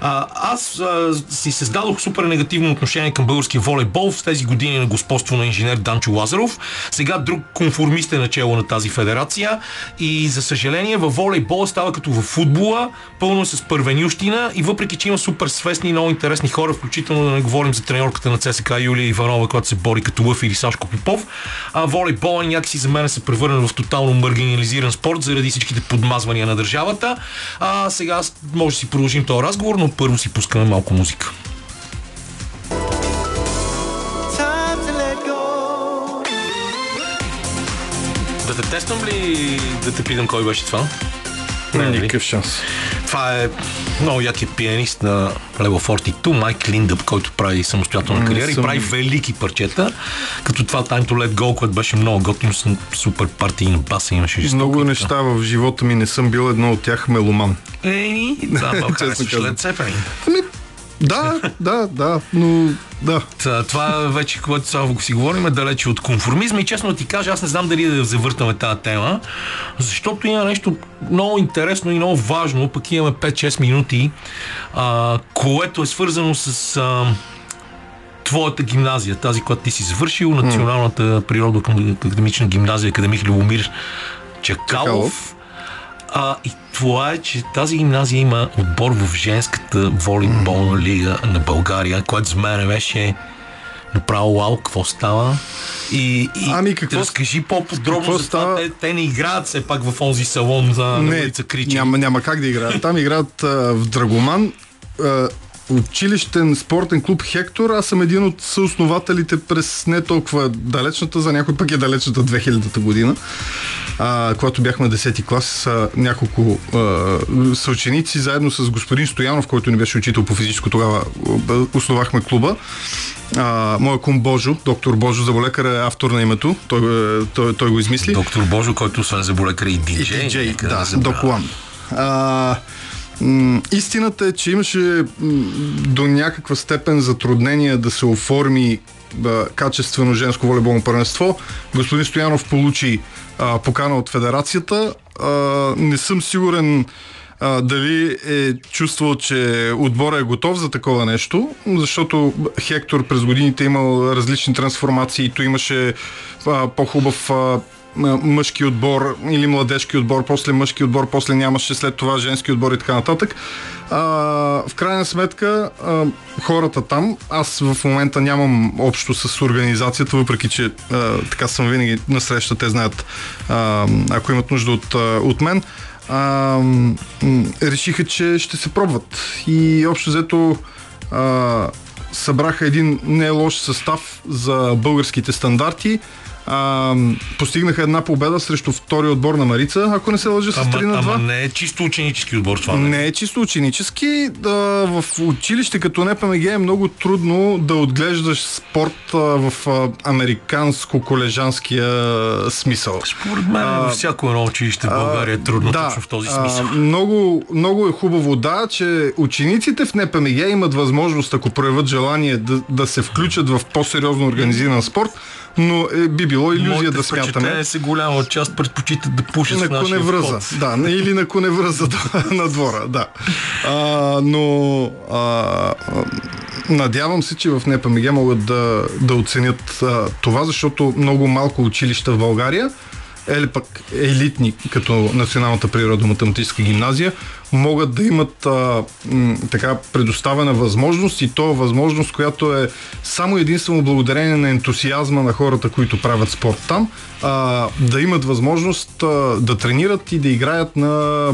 A: А, аз а, си създадох супер негативно отношение към българския волейбол в тези години на господство на инженер Данчо Лазаров. Сега друг конформист е начало на тази федерация и за съжаление, във волейбол става като в футбола, пълно с първенющина и въпреки, че има супер свестни и много интересни хора, включително да не говорим за треньорката на ЦСК Юлия Иванова, която се бори като Лъв или Сашко Попов, а волейбол някакси за мен се превърна в тотално маргинализиран спорт заради всичките подмазвания на държавата. А сега може да си продължим този разговор, но първо си пускаме малко музика. Да те тествам ли да те питам кой беше това? Не, нали?
D: Никакъв шанс.
A: Това е много якият пианист на Level 42, Майк Линдъп, който прави самостоятелна кариера
D: съм-
A: и прави велики парчета, като това Time to Let Go, което беше много готино, с супер партийна баса имаше жестоко.
D: Много неща в живота ми не съм бил едно от тях меломан.
A: Ей, да, [LAUGHS]
D: Честно
A: Zeppelin.
D: Ами, да, да, да, но да.
A: Та, това вече, когато сега си говорим, е далече от конформизма и честно ти кажа, аз не знам дали да завъртаме тази тема, защото има нещо много интересно и много важно, пък имаме 5-6 минути, а, което е свързано с а, твоята гимназия, тази, която ти си завършил, Националната природо-академична гимназия, академик Любомир Чакалов.
D: Чакалов.
A: А, и това е, че тази гимназия има отбор в женската волейболна лига на България, което за мен беше направо вау, какво става. И, и
D: Ами, какво-
A: разкажи по-подробно
D: какво
A: за това.
D: става?
A: Те, те не играят все пак в онзи салон за
D: Не,
A: улица Кричи.
D: няма, няма как да играят. Там играят а, в Драгоман. А, училищен спортен клуб Хектор. Аз съм един от съоснователите през не толкова далечната, за някой пък е далечната 2000-та година. А, когато бяхме 10-ти клас, с няколко а, съученици, заедно с господин Стоянов, който ни беше учител по физическо, тогава основахме клуба. А, моя кум Божо, доктор Божо Заболекар е автор на името. Той, е, той, той го измисли.
A: Доктор Божо, който освен за болекар и
D: И
A: диджей.
D: диджей,
A: нека
D: да. Док One. А, истината е, че имаше до някаква степен затруднение да се оформи качествено женско волейболно първенство. Господин Стоянов получи покана от федерацията. Не съм сигурен дали е чувствал, че отбора е готов за такова нещо, защото Хектор през годините имал различни трансформации, то имаше по-хубав мъжки отбор или младежки отбор, после мъжки отбор, после нямаше след това женски отбор и така нататък. А, в крайна сметка, а, хората там, аз в момента нямам общо с организацията, въпреки че а, така съм винаги на среща, те знаят, а, ако имат нужда от, от мен, а, решиха, че ще се пробват. И общо взето а, събраха един не лош състав за българските стандарти. А, постигнаха една победа срещу втори отбор на Марица, ако не се лъжа с 3
A: Ама,
D: на 2.
A: ама не е чисто ученически отбор това. нали?
D: Не е чисто ученически. Да, в училище като НПМГ е много трудно да отглеждаш спорт а, в а, американско-колежанския смисъл.
A: Според мен във всяко едно училище в България е трудно точно в този
D: а,
A: смисъл.
D: много, много е хубаво, да, че учениците в НПМГ имат възможност, ако проявят желание, да, да се включат в по-сериозно организиран спорт, но е, би било иллюзия
A: Моите
D: да смятаме.
A: са голяма част предпочитат да пушат
D: На коневръза. Да, не- или на коневръза [LAUGHS] на двора, да. А, но а, надявам се, че в НПМГ могат да, да оценят а, това, защото много малко училища в България или пък елитни, като Националната природо-математическа гимназия, могат да имат а, м, така предоставена възможност и то възможност, която е само единствено благодарение на ентусиазма на хората, които правят спорт там, а, да имат възможност а, да тренират и да играят на,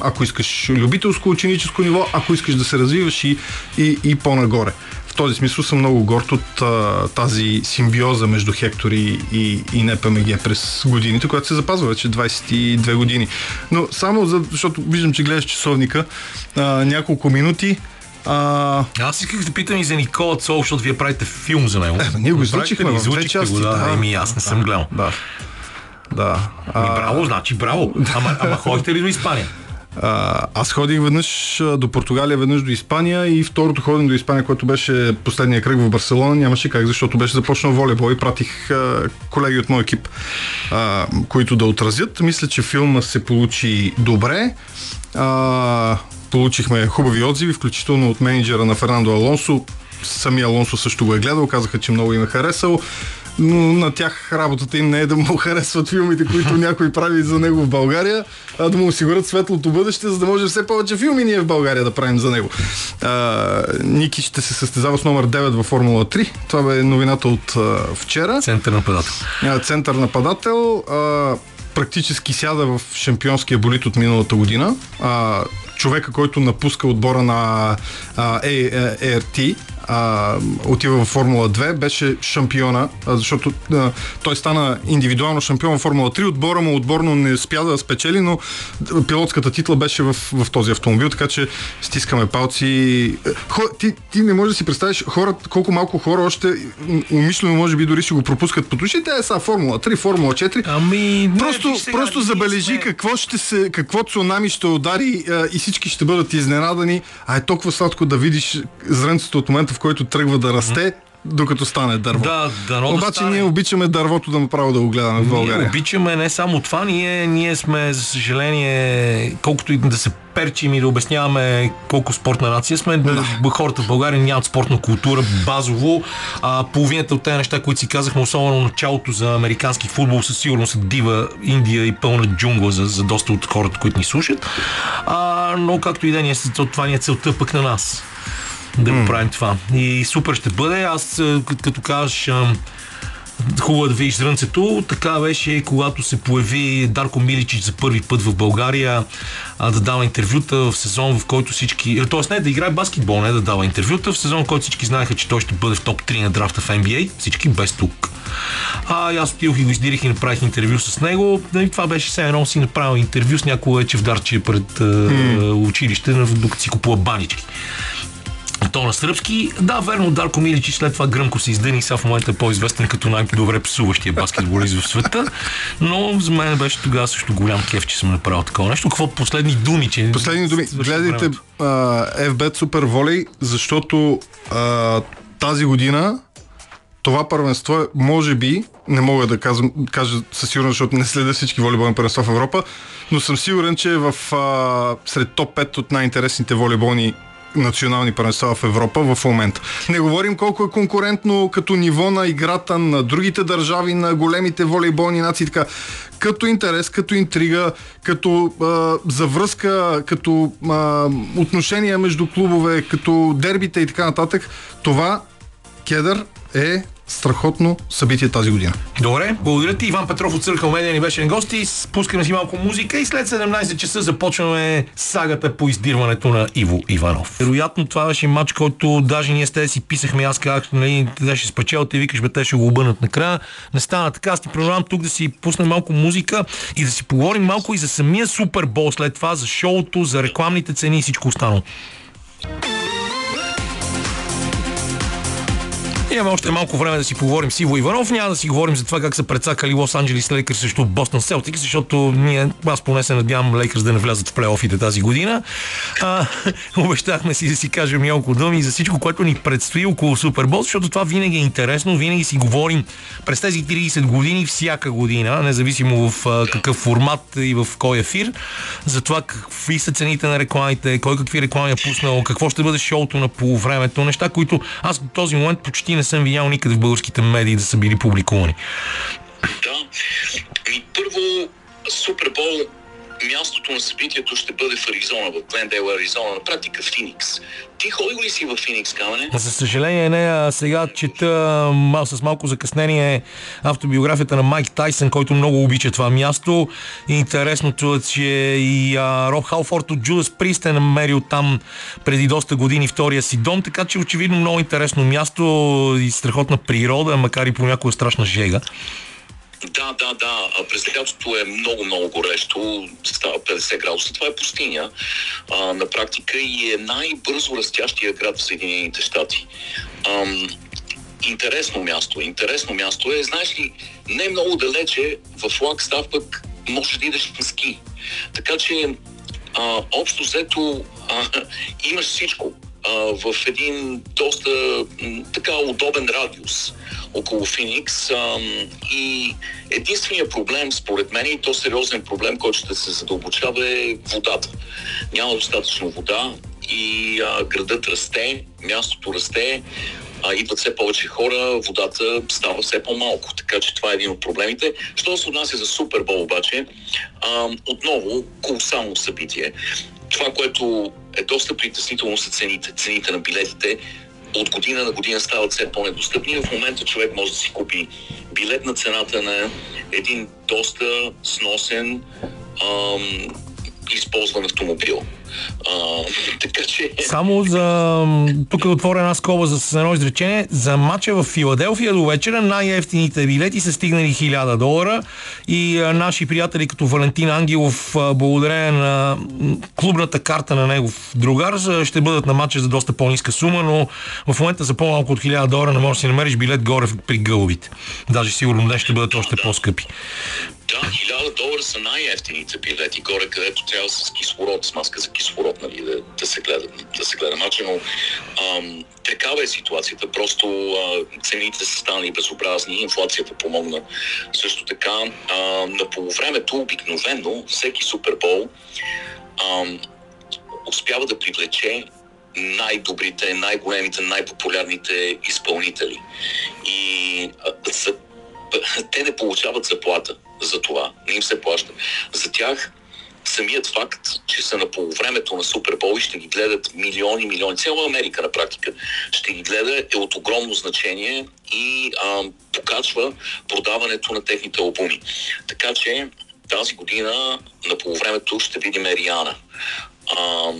D: ако искаш, любителско ученическо ниво, ако искаш да се развиваш и, и, и по-нагоре. Този смисъл съм много горд от а, тази симбиоза между Хектор и, и, НПМГ през годините, която се запазва вече 22 години. Но само за, защото виждам, че гледаш часовника, а, няколко минути. А,
A: Аз исках да питам и за Никола Цол, защото вие правите филм за него.
D: Е, ние го излучихме в две части,
A: Го, да,
D: да.
A: Еми, аз не съм гледал.
D: да. Да. А,
A: браво, значи браво. Ама, ама ходихте ли до Испания?
D: Аз ходих веднъж до Португалия, веднъж до Испания и второто ходене до Испания, което беше последния кръг в Барселона, нямаше как, защото беше започнал волейбол и пратих а, колеги от моя екип, а, които да отразят. Мисля, че филма се получи добре. А, получихме хубави отзиви, включително от менеджера на Фернандо Алонсо. Самия Алонсо също го е гледал, казаха, че много им е харесал. Но на тях работата им не е да му [LAUGHS] харесват филмите, които някой прави за него в България, а да му осигурят светлото бъдеще, за да може все повече филми ние в България да правим за него. А, Ники ще се състезава с номер 9 във Формула 3. Това бе новината от а, вчера.
A: Център нападател.
D: А, Център нападател. А, практически сяда в шампионския болит от миналата година. А, човека, който напуска отбора на а, ART, а, отива в Формула 2, беше шампиона, а, защото а, той стана индивидуално шампион в Формула 3. Отбора му отборно не спя да спечели, но пилотската титла беше в, в този автомобил, така че стискаме палци. Хо, ти, ти не можеш да си представиш хора, колко малко хора още умишлено може би дори си го пропускат по душите. Е, са Формула 3, Формула 4.
A: Ами,
D: просто,
A: не, сега,
D: просто забележи сме... какво ще се, какво цунами ще удари а, и всички ще бъдат изненадани. А е толкова сладко да видиш зрънцето от момента, в който тръгва да расте, докато стане дърво.
A: Да, дано
D: Обаче
A: да стане.
D: ние обичаме дървото да направо да го гледаме в България.
A: Ние обичаме не само това, ние, ние сме, за съжаление, колкото и да се перчим и да обясняваме колко спортна нация сме, да. хората в България нямат спортна култура базово. А, половината от тези неща, които си казахме, особено началото за американски футбол, със сигурност са дива Индия и пълна джунгла за, за доста от хората, които ни слушат. А, но както и да ни е, това ни е целта пък на нас да го правим това. И супер ще бъде. Аз като кажеш хубаво да видиш зрънцето. Така беше, когато се появи Дарко Миличич за първи път в България а, да дава интервюта в сезон, в който всички... Тоест не да играе баскетбол, не да дава интервюта, в сезон, в който всички знаеха, че той ще бъде в топ 3 на драфта в NBA. Всички без тук. А, аз отидох и го издирих и направих интервю с него. И това беше все едно си направил интервю с някой чевдарче пред mm. училище, докато си купува банички то на сръбски. Да, верно, Дарко Миличи след това гръмко се издъни сега в момента е по-известен като най-добре псуващия баскетболист в света. Но за мен беше тогава също голям кеф, че съм направил такова нещо. Какво последни думи? Че
D: последни думи. Гледайте FBET Супер Волей, защото а, тази година това първенство е, може би, не мога да казвам, кажа със сигурност, защото не следя всички волейболни първенства в Европа, но съм сигурен, че е в а, сред топ 5 от най-интересните волейболни национални първенства в Европа в момента. Не говорим колко е конкурентно като ниво на играта на другите държави, на големите волейболни нации, така като интерес, като интрига, като а, завръзка, като а, отношения между клубове, като дербите и така нататък. Това кедър е страхотно събитие тази година.
A: Добре, благодаря ти. Иван Петров от Църкъл Медия ни беше на гости. Спускаме си малко музика и след 17 часа започваме сагата по издирването на Иво Иванов. Вероятно това беше матч, който даже ние с те си писахме. Аз казах, нали, те ще спечел, ти викаш, бе, те ще го обърнат накрая. Не стана така. Аз ти предлагам тук да си пуснем малко музика и да си поговорим малко и за самия Супербол след това, за шоуто, за рекламните цени и всичко останало. Имаме още малко време да си поговорим с Иво Иванов. Няма да си говорим за това как са прецакали Лос Анджелис Лейкърс срещу Бостон Селтик, защото ние, аз поне се надявам Лейкърс да не влязат в плейофите тази година. А, [LAUGHS] обещахме си да си кажем няколко думи за всичко, което ни предстои около Супербол, защото това винаги е интересно. Винаги си говорим през тези 30 години, всяка година, независимо в какъв формат и в кой ефир, за това какви са цените на рекламите, кой какви реклами е пуснал, какво ще бъде шоуто на полувремето, неща, които аз до този момент почти не съм видял никъде в българските медии да са били публикувани.
E: Да. И първо, Супербол мястото на събитието ще бъде в Аризона, в Глендейл, Аризона, на практика в Феникс. Ти ходи ли си в Феникс, Камене?
A: За съжаление не, а сега чета мал, с малко закъснение автобиографията на Майк Тайсън, който много обича това място. Интересното е, че и а, Роб Халфорд от Джудас Прист е намерил там преди доста години втория си дом, така че очевидно много интересно място и страхотна природа, макар и понякога страшна жега.
E: Да, да, да. През лятото е много, много горещо. Става 50 градуса. Това е пустиня а, на практика и е най-бързо растящия град в Съединените щати. Ам, интересно място. Интересно място е, знаеш ли, не много далече в Лагстав пък можеш да идеш на ски. Така че а, общо взето а, [LAUGHS] имаш всичко а, в един доста така удобен радиус около Феникс. А, и единственият проблем, според мен, и то сериозен проблем, който ще се задълбочава е водата. Няма достатъчно вода и а, градът расте, мястото расте, а, идват все повече хора, водата става все по-малко. Така че това е един от проблемите. Що се отнася за Супербол обаче, а, отново колосално събитие. Това, което е доста притеснително са цените. Цените на билетите от година на година стават все по-недостъпни. В момента човек може да си купи билет на цената на един доста сносен ам, използван автомобил. А, [LAUGHS] така че...
A: Само за... Тук е отворя една скоба за едно изречение. За матча в Филаделфия до вечера най-ефтините билети са стигнали 1000 долара и а, наши приятели като Валентин Ангелов, а, благодарение на клубната карта на негов другар, ще бъдат на матча за доста по-ниска сума, но в момента за по-малко от 1000 долара не можеш да си намериш билет горе при гълбите. Даже сигурно днес ще бъдат още по-скъпи.
E: Да, хиляда долара са най-ефтините билети, горе където трябва с кислород, с маска за кислород, нали, да, да се гледа, да се гледа матча, но ам, такава е ситуацията. Просто а, цените са станали безобразни, инфлацията помогна също така. А, на полувремето обикновено всеки Супербол ам, успява да привлече най-добрите, най-големите, най-популярните изпълнители. И а, за те не получават заплата за това. Не им се плаща. За тях самият факт, че са на полувремето на Супербол и ще ги гледат милиони, милиони, цяла Америка на практика ще ги гледа е от огромно значение и а, покачва продаването на техните албуми. Така че тази година на полувремето ще видим Риана. А,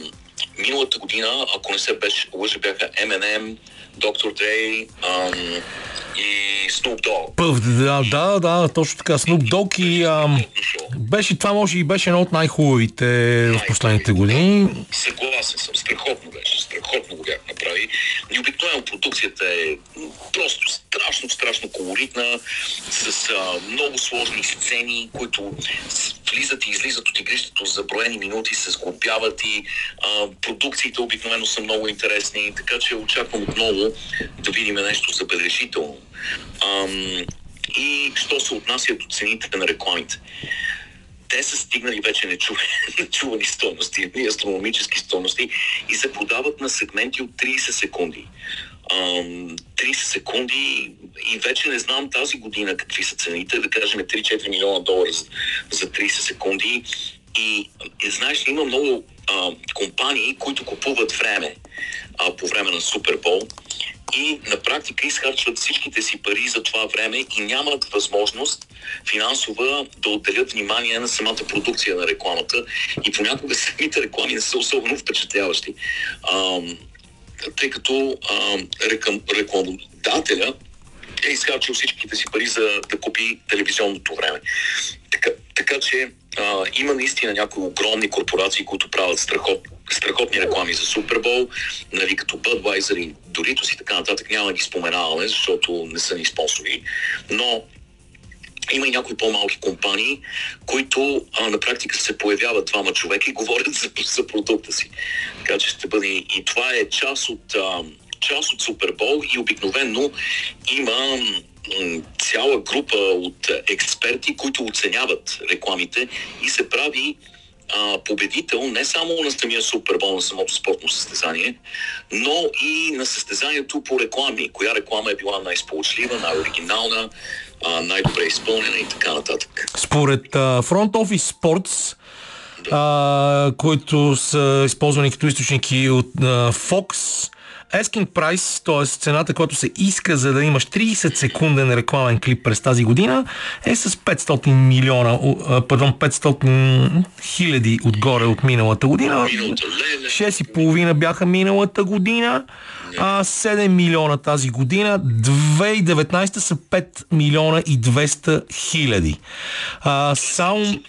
E: миналата година, ако не се беше лъжа, бяха M&M, Dre, ам, и Snoop Dogg.
A: Пъв, да, да, да, точно така. Snoop Dogg и ам, беше, това може и беше едно от най-хубавите в последните години.
E: Съгласен съм, страхотно. Обикновено продукцията е просто страшно, страшно колоритна, с а, много сложни сцени, които влизат и излизат от игрището за броени минути, се сглобяват и а, продукциите обикновено са много интересни, така че очаквам отново да видим нещо забележително. Ам, и що се отнася до цените на рекламите. Те са стигнали вече [LAUGHS] нечувани, стойности, астрономически стойности и се продават на сегменти от 30 секунди. Ам, 30 секунди и вече не знам тази година какви са цените, да кажем 3-4 милиона долара за 30 секунди. И, и знаеш, има много а, компании, които купуват време а, по време на Супербол и на практика изхарчват всичките си пари за това време и нямат възможност финансова да отделят внимание на самата продукция на рекламата и понякога самите реклами не са особено впечатляващи. А, тъй като а, рекам, рекламодателя е изхарчил всичките си пари за да купи телевизионното време. Така, така че а, има наистина някои огромни корпорации, които правят страхот, страхотни реклами за Супербол, нали, като Budweiser и Doritos и така нататък. Няма да ги споменаваме, защото не са ни спонсори. Но има и някои по-малки компании, които а, на практика се появяват двама човека и говорят за, за продукта си. Така че ще бъде и това е част от, а, част от Супербол и обикновено има цяла група от експерти, които оценяват рекламите и се прави а, победител не само на самия Супербол, на самото спортно състезание, но и на състезанието по реклами. Коя реклама е била най-сполучлива, най-оригинална, а, най-добре изпълнена и така нататък.
A: Според а, Front Office Sports, а, които са използвани като източники от а, Fox, Asking Price, т.е. цената, която се иска за да имаш 30 секунден рекламен клип през тази година, е с 500 милиона, пардон, 500 хиляди отгоре от миналата година. 6,5 бяха миналата година, а 7 милиона тази година. 2019 са 5 милиона и 200 хиляди. Само...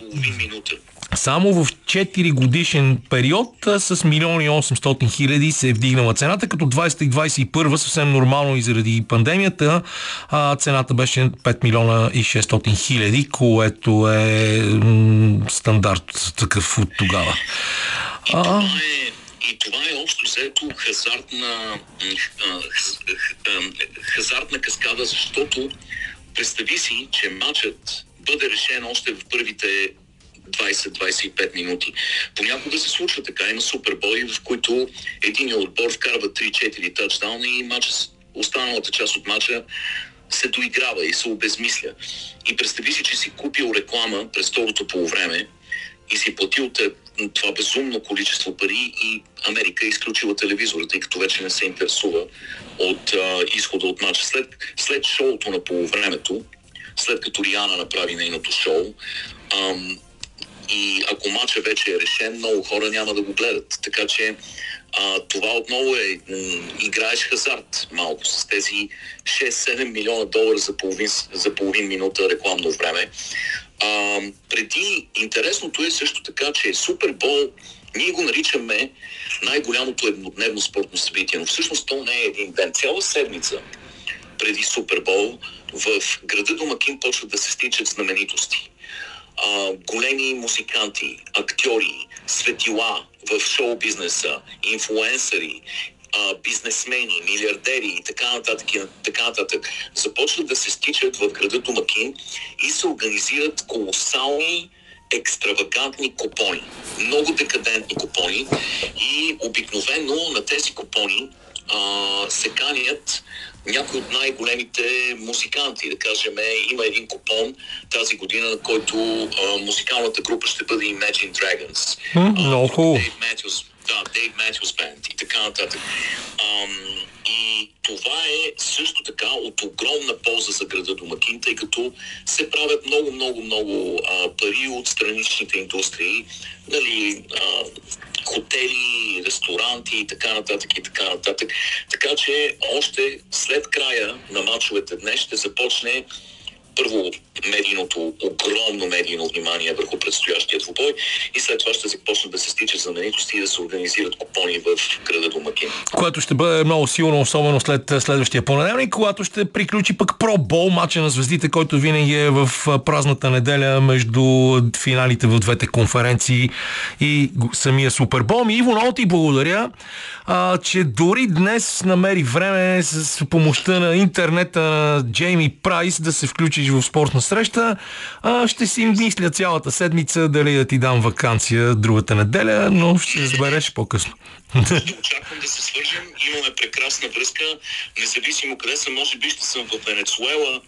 A: Само в 4 годишен период а, с милиони и 800 хиляди се е вдигнала цената, като 2021 съвсем нормално и заради пандемията а, цената беше 5 милиона и 600 хиляди, което е м- стандарт такъв от тогава.
E: И това е, и това е общо взето хазартна, хазартна каскада, защото представи си, че матчът бъде решен още в първите 20-25 минути. Понякога се случва така. Има суперболи, в които един отбор вкарва 3-4 тачдауна и матча, останалата част от матча се доиграва и се обезмисля. И представи си, че си купил реклама през второто полувреме и си платил това безумно количество пари и Америка е изключила телевизора, тъй като вече не се интересува от а, изхода от матча. След, след шоуто на полувремето, след като Риана направи нейното шоу, ам, и ако матча вече е решен, много хора няма да го гледат. Така че а, това отново е, играеш хазарт малко с тези 6-7 милиона долара за половин, за половин минута рекламно време. А, преди, интересното е също така, че Супербол, ние го наричаме най-голямото еднодневно спортно събитие, но всъщност то не е един ден. Цяла седмица преди Супербол в града Домакин почват да се стичат знаменитости. А, големи музиканти, актьори, светила в шоу-бизнеса, инфлуенсъри, а, бизнесмени, милиардери и така нататък, и така нататък, започват да се стичат в града Домакин и се организират колосални екстравагантни купони. Много декадентни купони и обикновено на тези купони а, се канят някои от най-големите музиканти. Да кажем, има един купон тази година, на който а, музикалната група ще бъде Imagine Dragons.
A: Много хубаво.
E: Дейв Матюс, да, Дейв Матюс Бенд и така нататък. Ам, и това е също така от огромна полза за града Домакин, тъй като се правят много, много, много а, пари от страничните индустрии, нали, а, хотели, ресторанти и така нататък и така нататък. Така че още след края на мачовете днес ще започне първо медийното, огромно медийно внимание върху предстоящия двубой и след това ще започнат да се стичат знаменитости и да се организират купони в града Домакин.
A: което ще бъде много силно, особено след е, следващия понеделник, когато ще приключи пък Про Бол, матча на звездите, който винаги е в а, празната неделя между финалите в двете конференции и самия Супербол. Ми, Иво, много ти благодаря, а, че дори днес намери време с помощта на интернета на Джейми Прайс да се включиш в спортна среща. А, ще си мисля цялата седмица дали да ти дам вакансия другата неделя, но ще разбереш по-късно.
E: Очаквам да се свържем. Имаме прекрасна връзка. Независимо къде съм, може би ще съм в Венецуела.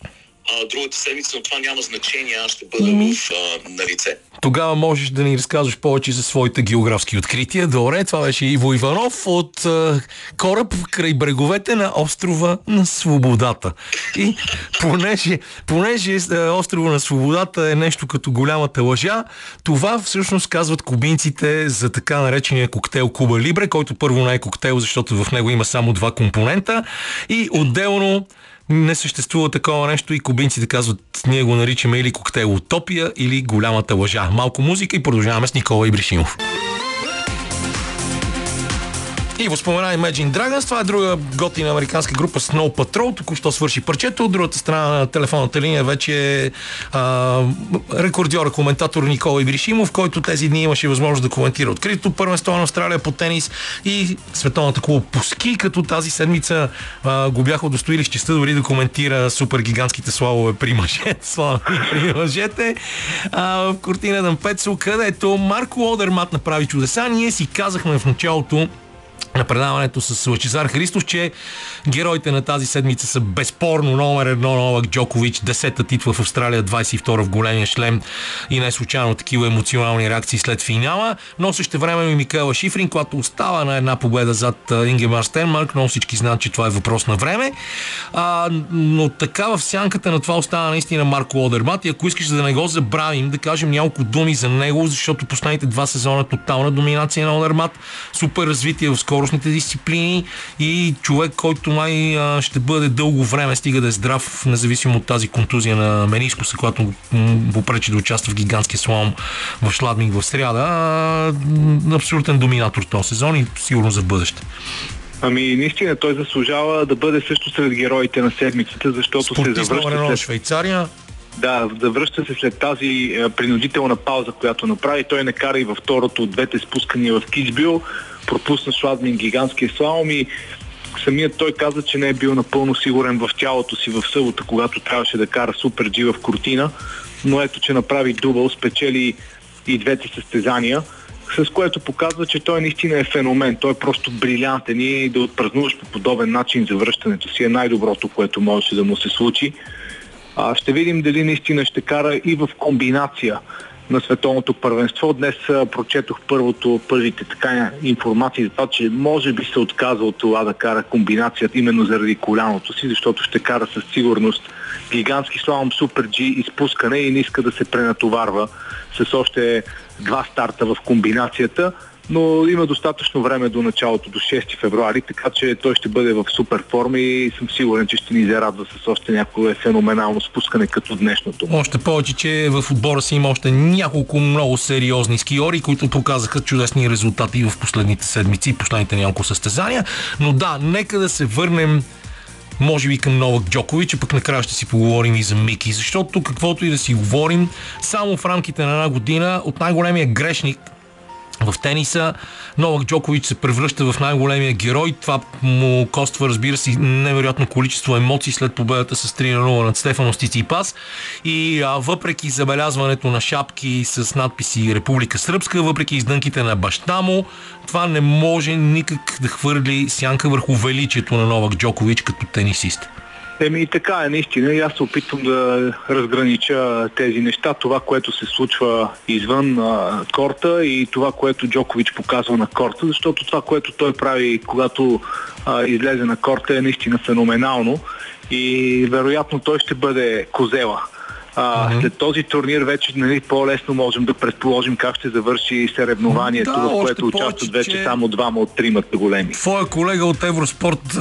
E: А, другата седмица, но това няма значение. Аз ще бъда в, а, на лице.
A: Тогава можеш да ни разказваш повече за своите географски открития. Добре, това беше Иво Иванов от е, кораб край бреговете на острова на Свободата. И понеже, понеже е, острова на Свободата е нещо като голямата лъжа, това всъщност казват кубинците за така наречения коктейл Куба Либре, който първо не е коктейл, защото в него има само два компонента и отделно не съществува такова нещо и кубинците казват, ние го наричаме или коктейл Утопия, или голямата лъжа. Малко музика и продължаваме с Никола Ибришимов. Иво спомена Imagine Dragons, това е друга готина американска група Snow Patrol, току-що свърши парчето. От другата страна на телефонната линия вече е а, коментатор Никола Ибришимов, който тези дни имаше възможност да коментира открито. Първенство на Австралия по тенис и световната клуба по ски, като тази седмица а, го бяха удостоили с честа дори да коментира супер гигантските славове при мъжете, [LAUGHS] при мъжете. А, в Кортина Дампецо, където Марко Одермат направи чудеса. Ние си казахме в началото на предаването с Лъчезар Христов, че героите на тази седмица са безспорно номер едно Новак Джокович, 10-та титла в Австралия, 22 в големия шлем и не случайно такива емоционални реакции след финала, но също време и Микела Шифрин, която остава на една победа зад Ингемар Стенмарк, но всички знаят, че това е въпрос на време. А, но така в сянката на това остава наистина Марко Одермат и ако искаш да не го забравим, да кажем няколко думи за него, защото последните два сезона тотална доминация на Одермат, супер развитие в скоростните дисциплини и човек, който май ще бъде дълго време, стига да е здрав, независимо от тази контузия на менискуса, която му попречи да участва в гигантския слалом в Шладминг в сряда. Абсолютен доминатор този сезон и сигурно за бъдеще.
F: Ами, наистина, той заслужава да бъде също сред героите на седмицата, защото се
A: Спортист номер
F: завръща
A: на
F: след,
A: Швейцария.
F: да, завръща се след тази принудителна пауза, която направи. Той не кара и във второто от двете спускания в Кичбил, пропусна Шладмин гигантския слалом и самият той каза, че не е бил напълно сигурен в тялото си в събота, когато трябваше да кара Супер Джи в Кортина, но ето, че направи дубъл, спечели и двете състезания с което показва, че той наистина е феномен. Той е просто брилянтен и да отпразнуваш по подобен начин завръщането си е най-доброто, което можеше да му се случи. А, ще видим дали наистина ще кара и в комбинация на световното първенство. Днес прочетох първото, първите така информации за това, че може би се отказва от това да кара комбинацията именно заради коляното си, защото ще кара със сигурност гигантски слалом Супер G изпускане и не иска да се пренатоварва с още два старта в комбинацията но има достатъчно време до началото, до 6 февруари, така че той ще бъде в супер форма и съм сигурен, че ще ни зарадва с още някое феноменално спускане като днешното.
A: Още повече, че в отбора си има още няколко много сериозни скиори, които показаха чудесни резултати в последните седмици и последните няколко състезания. Но да, нека да се върнем може би към Новак Джокович, а пък накрая ще си поговорим и за Мики, защото каквото и да си говорим, само в рамките на една година от най-големия грешник в тениса Новак Джокович се превръща в най-големия герой. Това му коства, разбира се, невероятно количество емоции след победата с 3 на 0 над Стефано Стиципас. И а, въпреки забелязването на шапки с надписи Република Сръбска, въпреки издънките на баща му, това не може никак да хвърли сянка върху величието на Новак Джокович като тенисист.
F: Еми и така е, наистина. И аз се опитвам да разгранича тези неща. Това, което се случва извън а, корта и това, което Джокович показва на корта, защото това, което той прави, когато а, излезе на корта е наистина феноменално и вероятно той ще бъде козела. А, mm-hmm. След този турнир вече нали, по-лесно можем да предположим как ще завърши съревнованието, да, в което участват вече че... само двама от тримата големи.
A: Твоя колега от Евроспорт,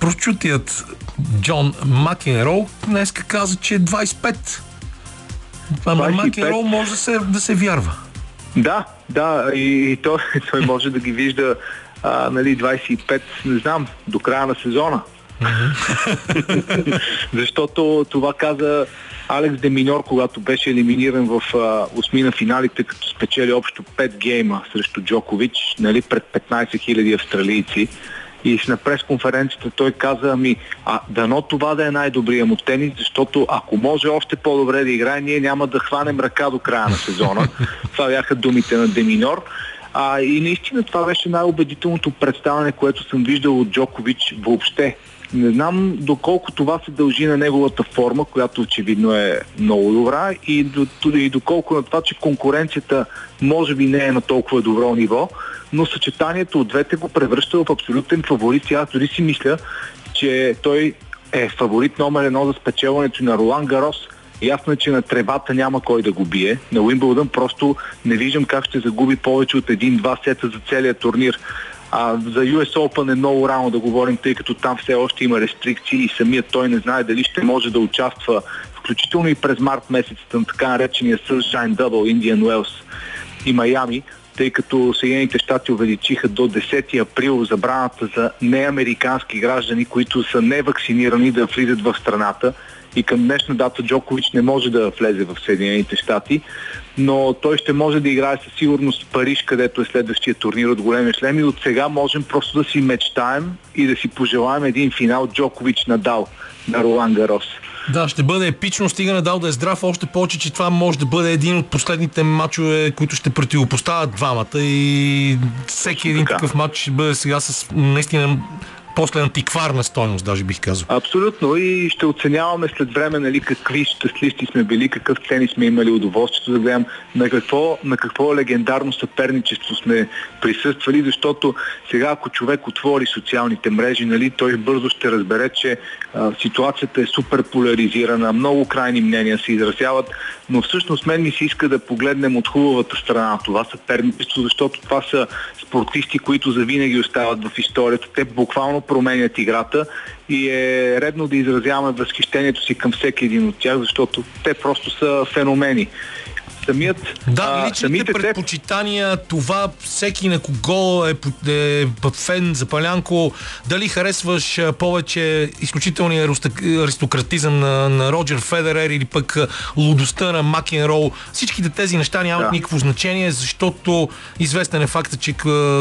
A: прочутият Джон Макенроу днес каза, че е 25. А на Макенроу може да се, да се вярва.
F: Да, да, и, и той, [LAUGHS] той може да ги вижда а, нали, 25, не знам, до края на сезона. [LAUGHS] Защото това каза Алекс Деминор, когато беше елиминиран в а, осмина финалите, като спечели общо 5 гейма срещу Джокович, нали, пред 15 000 австралийци. И на пресконференцията той каза, ами, а дано това да е най-добрия му тенис, защото ако може още по-добре да играе, ние няма да хванем ръка до края на сезона. [LAUGHS] това бяха думите на Деминор. А, и наистина това беше най-убедителното представяне, което съм виждал от Джокович въобще. Не знам доколко това се дължи на неговата форма, която очевидно е много добра и, до, и доколко на това, че конкуренцията може би не е на толкова добро ниво, но съчетанието от двете го превръща в абсолютен фаворит. И аз дори си мисля, че той е фаворит номер едно за спечелването на Ролан Гарос. Ясно е, че на тревата няма кой да го бие. На Уимбълдън просто не виждам как ще загуби повече от един-два сета за целият турнир. А за US Open е много рано да говорим, тъй като там все още има рестрикции и самият той не знае дали ще може да участва, включително и през март месец, на така наречения Sunshine Double, Indian Wells и Майами, тъй като Съединените щати увеличиха до 10 април забраната за неамерикански граждани, които са невакцинирани да влизат в страната и към днешна дата Джокович не може да влезе в Съединените щати, но той ще може да играе със сигурност в Париж, където е следващия турнир от големия шлем и от сега можем просто да си мечтаем и да си пожелаем един финал Джокович Надал на Ролан Гарос.
A: Да, ще бъде епично, стига Надал да е здрав, още повече, че това може да бъде един от последните матчове, които ще противопоставят двамата. И всеки един такъв матч ще бъде сега с наистина после антикварна стойност, даже бих казал.
F: Абсолютно и ще оценяваме след време нали, какви щастливци сме били, какъв цени сме имали удоволствието да гледам, на какво, на какво легендарно съперничество сме присъствали, защото сега ако човек отвори социалните мрежи, нали, той бързо ще разбере, че а, ситуацията е супер поляризирана, много крайни мнения се изразяват, но всъщност мен ми се иска да погледнем от хубавата страна това съперничество, защото това са спортисти, които завинаги остават в историята. Те буквално променят играта и е редно да изразяваме възхищението си към всеки един от тях, защото те просто са феномени
A: самият... Да, личните предпочитания, те... това всеки на кого е, е фен за Палянко, дали харесваш повече изключителния аристократизъм на, на Роджер Федерер или пък лудостта на Макен Роу, всичките тези неща нямат да. никакво значение, защото известен е факта, че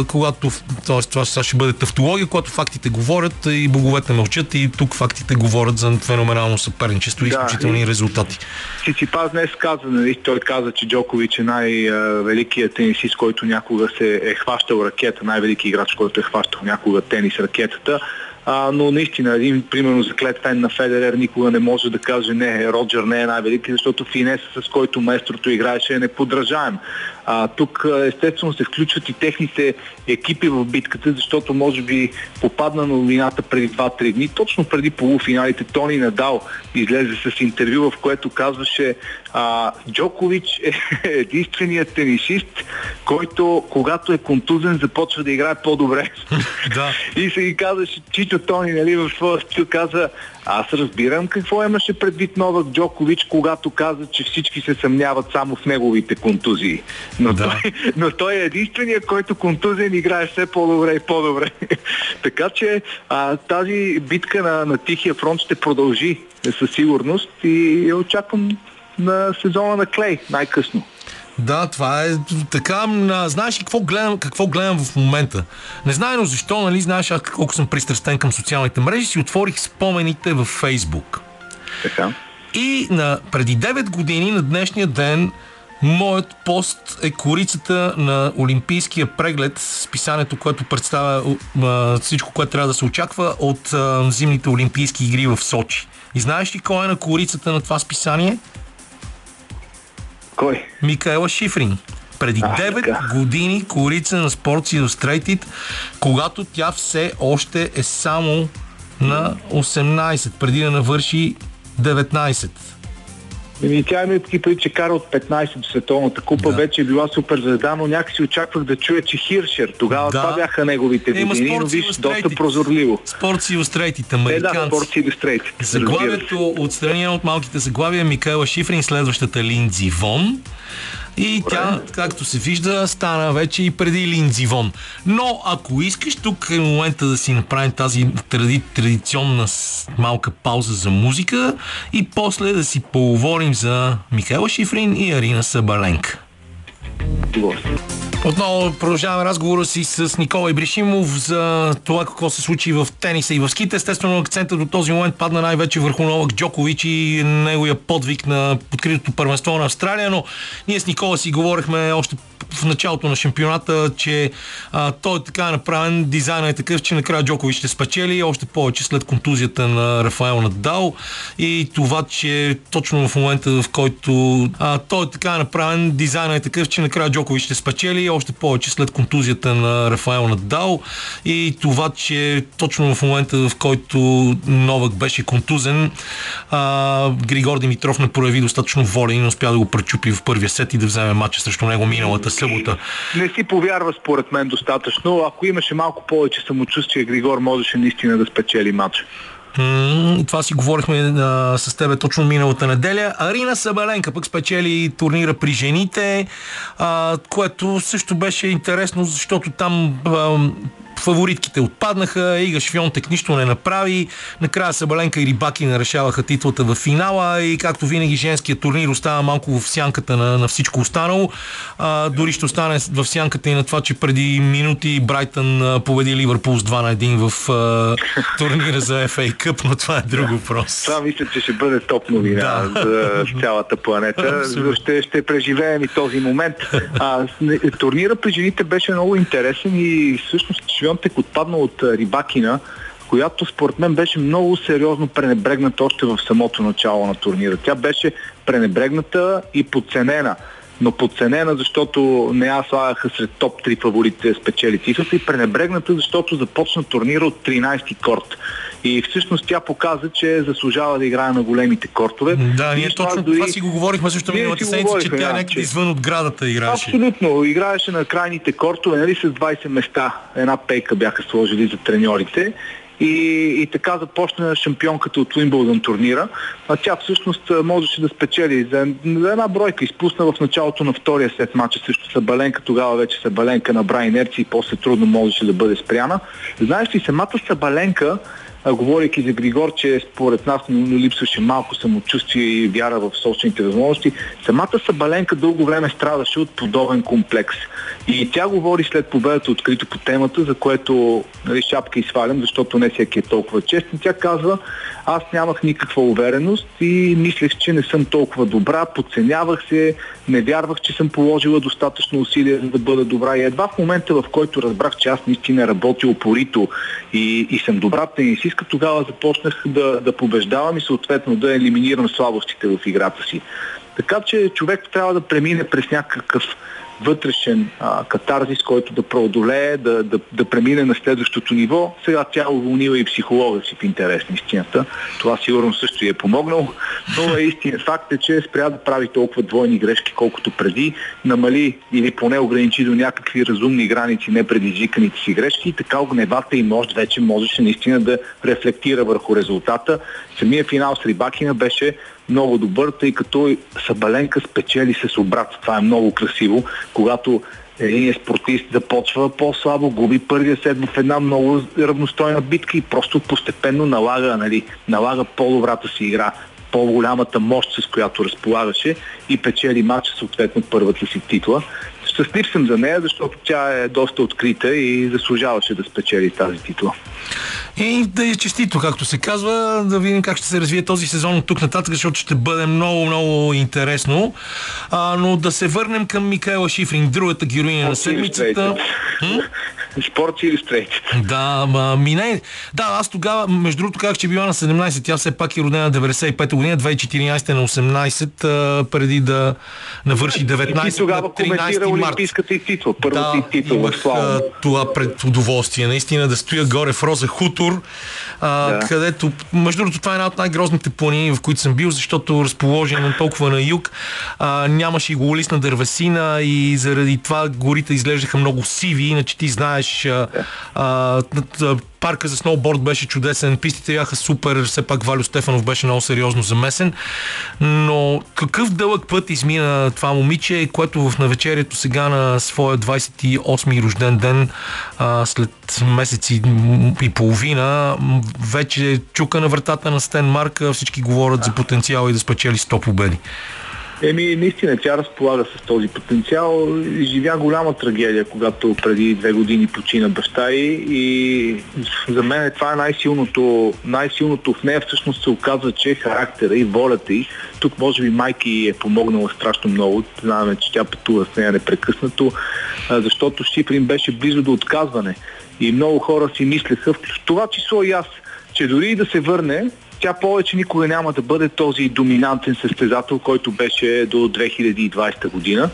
A: когато, т.е. това ще бъде тавтология, когато фактите говорят и боговете мълчат и тук фактите говорят за феноменално съперничество и да, изключителни и... резултати.
F: Сиципас днес каза, нали, той каза, че Джокович е най-великият тенисист, който някога се е хващал ракета, най-велики играч, който е хващал някога тенис ракетата. А, но наистина един примерно заклет фен на Федерер никога не може да каже не, Роджер не е най-велики, защото финеса с който майстрото играеше е неподражаем. А, тук естествено се включват и техните екипи в битката, защото може би попадна на новината преди 2-3 дни, точно преди полуфиналите Тони Надал излезе с интервю, в което казваше а, Джокович е [LAUGHS] единственият тенисист, който когато е контузен започва да играе по-добре. [LAUGHS]
A: Да.
F: И се ги казваше Чичо Тони, нали, в своя стил каза аз разбирам какво имаше предвид Новак Джокович, когато каза, че всички се съмняват само в неговите контузии. Но,
A: Да.
F: той, но той е единствения, който контузен играе все по-добре и по-добре. [LAUGHS] така че а, тази битка на, на Тихия фронт ще продължи със сигурност и очаквам на сезона на Клей най-късно.
A: Да, това е така. м, Знаеш ли какво гледам, какво гледам в момента? Не знае, но защо, нали, знаеш аз колко съм пристрастен към социалните мрежи, си отворих спомените във Фейсбук.
F: Така.
A: И на, преди 9 години на днешния ден моят пост е корицата на Олимпийския преглед, списанието, което представя а, всичко, което трябва да се очаква от а, зимните Олимпийски игри в Сочи. И знаеш ли кой е на корицата на това списание?
F: Кой?
A: Микаела Шифрин. Преди
F: А,
A: 9
F: така.
A: години корица на Sports Illustrated, когато тя все още е само на 18, преди да навърши 19.
F: Еми, тя има и преди, че кара от 15 до Световната купа,
A: Да.
F: вече е била супер звезда, но някакси очаквах да чуя, че Хиршер. Тогава
A: Да.
F: това бяха неговите
A: Е,
F: години, но
A: Sports
F: виж, доста прозорливо. Е, да,
A: американци.
F: Sports Illustrated. разбира се.
A: Заглавието отстрани от малките заглавия Микаела Шифрин, следващата Линдзи Вон. И тя, както се вижда, стана вече и преди Линдзи Вон. Но ако искаш, тук е момента да си направим тази тради, традиционна малка пауза за музика и после да си поговорим за Микаела Шифрин и Арина Сабаленка. Отново продължаваме разговора си с Никола Ибришимов за това какво се случи в тениса и в ските. Естествено, акцента до този момент падна най-вече върху Новак Джокович и неговия подвиг на откритото първенство на Австралия, но ние с Никола си говорихме още в началото на шампионата, че а, той е така направен, дизайнът е такъв, че накрая Джокович ще спечели, още повече след контузията на Рафаел Надал. И това, че точно в момента, в който а, той е така направен, дизайнът е такъв, че накрая Джокович ще спечели, още повече след контузията на Рафаел Надал и това, че точно в момента, в който Новак беше контузен, а, Григор Димитров не прояви достатъчно воля и не успя да го пречупи в първия сет и да вземе матча срещу него миналата събота.
F: Не си повярва според мен достатъчно. Ако имаше малко повече самочувствие, Григор можеше наистина да спечели матча.
A: Това си говорихме а, с тебе точно миналата неделя. Арина Сабаленка пък спечели турнира при жените, а, което също беше интересно, защото там а, фаворитките отпаднаха, Ига Швионтек нищо не направи, накрая Сабаленка и Рибакина решаваха титлата в финала и както винаги женският турнир остава малко в сянката на, на всичко останало. А, дори ще остане в сянката и на това, че преди минути Брайтън победи Ливърпул с 2 на 1 в а, турнира за FA Cup, но това е друг въпрос.
F: Това мисля, че ще бъде топ новина
A: Да.
F: за цялата планета.
A: Абсолютно.
F: Ще, ще преживеем и този момент. А, не- турнира при жените беше много интересен и всъщност Швионтек отпадна от а, Рибакина, която според мен беше много сериозно пренебрегната още в самото начало на турнира. Тя беше пренебрегната и подценена но подценена, защото не я слагаха сред топ 3 фаворитите да спечели титлата и пренебрегната, защото започна турнира от 13-ти корт. И всъщност тя показа, че заслужава да играе на големите кортове.
A: Да, ние точно
F: дори-
A: това си го говорихме също миналата седмица, че тя някъде
F: че-
A: извън от градата играеше.
F: Абсолютно. Играеше на крайните кортове, нали, с 20 места. Една пейка бяха сложили за треньорите. И, и така започна шампионката от Уимбълдън турнира. А тя всъщност можеше да спечели за, за една бройка. Изпусна в началото на втория сет матча срещу Сабаленка. Тогава вече Сабаленка набра инерция и после трудно можеше да бъде спряна. Знаеш ли, самата Сабаленка говорейки за Григор, че според нас му липсваше малко самочувствие и вяра в собствените възможности, самата Сабаленка дълго време страдаше от подобен комплекс. И тя говори след победата открито по темата, за което нали, шапка и свалям, защото не всеки е толкова честен. Тя казва, аз нямах никаква увереност и мислех, че не съм толкова добра, подценявах се, не вярвах, че съм положила достатъчно усилия за да бъда добра. И едва в момента, в който разбрах, че аз наистина работя упорито и, и съм добра тенисистка, тогава започнах да, да побеждавам и съответно да елиминирам слабостите в играта си. Така че човек трябва да премине през някакъв вътрешен а, катарзис, който да преодолее, да, да, да премине на следващото ниво. Сега тя уволнила и психолога си в интерес на истината. Това сигурно също е помогнал. Но е истина. Факт е, че спря да прави толкова двойни грешки, колкото преди. Намали или поне ограничи до някакви разумни граници непредизвиканите си грешки и така огневата и мощ вече можеше наистина да рефлектира върху резултата. Самия финал с Рибакина беше много добър, тъй като Сабаленка спечели с обрат. Това е много красиво, когато един спортист започва по-слабо, губи първия сет в една много равностойна битка и просто постепенно налага, нали, налага по-добрата си игра, по-голямата мощ, с която разполагаше и печели матча съответно първата си титла. Щастлив съм за нея, защото тя е доста открита и заслужаваше да спечели тази титла.
A: И да е честито, както се казва, да видим как ще се развие този сезон от тук нататък, защото ще бъде много, много интересно. А, но да се върнем към Микаела Шифрин, другата героиня на седмицата.
F: Спорт Illustrated.
A: Да, ма, мине. Да, аз тогава, между другото, казах, че била на 17. Тя все пак е родена 95 година, 2014 на 18, а, преди да навърши 19
F: тогава
A: на 13 март.
F: Олимпийската и титла, първата
A: да,
F: и титла
A: имах а, това пред удоволствие. Наистина да стоя горе в Роза Хутор, а, да. където, между другото, това е една от най-грозните планини, в които съм бил, защото разположен толкова на юг, а, нямаше и гололистна дървесина и заради това горите изглеждаха много сиви, иначе ти знаеш а, а, парка за сноуборд беше чудесен, пистите бяха супер, все пак Валю Стефанов беше много сериозно замесен, но какъв дълъг път измина това момиче, което в навечерието сега на своя 28-ми рожден ден, а, след месеци и половина, вече чука на вратата на Стен Марка, всички говорят за потенциал и да спечели 100 победи.
F: Еми, наистина, тя разполага с този потенциал. Живя голяма трагедия, когато преди две години почина баща й и за мен това е най-силното, най-силното в нея. Всъщност се оказва, че характера и волята й, тук може би майки е помогнала страшно много. Знаем, че тя пътува с нея непрекъснато, защото Шифрин беше близо до отказване. И много хора си мислеха, в това число и аз, че дори и да се върне, тя повече никога няма да бъде този доминантен състезател, който беше до 2020 година.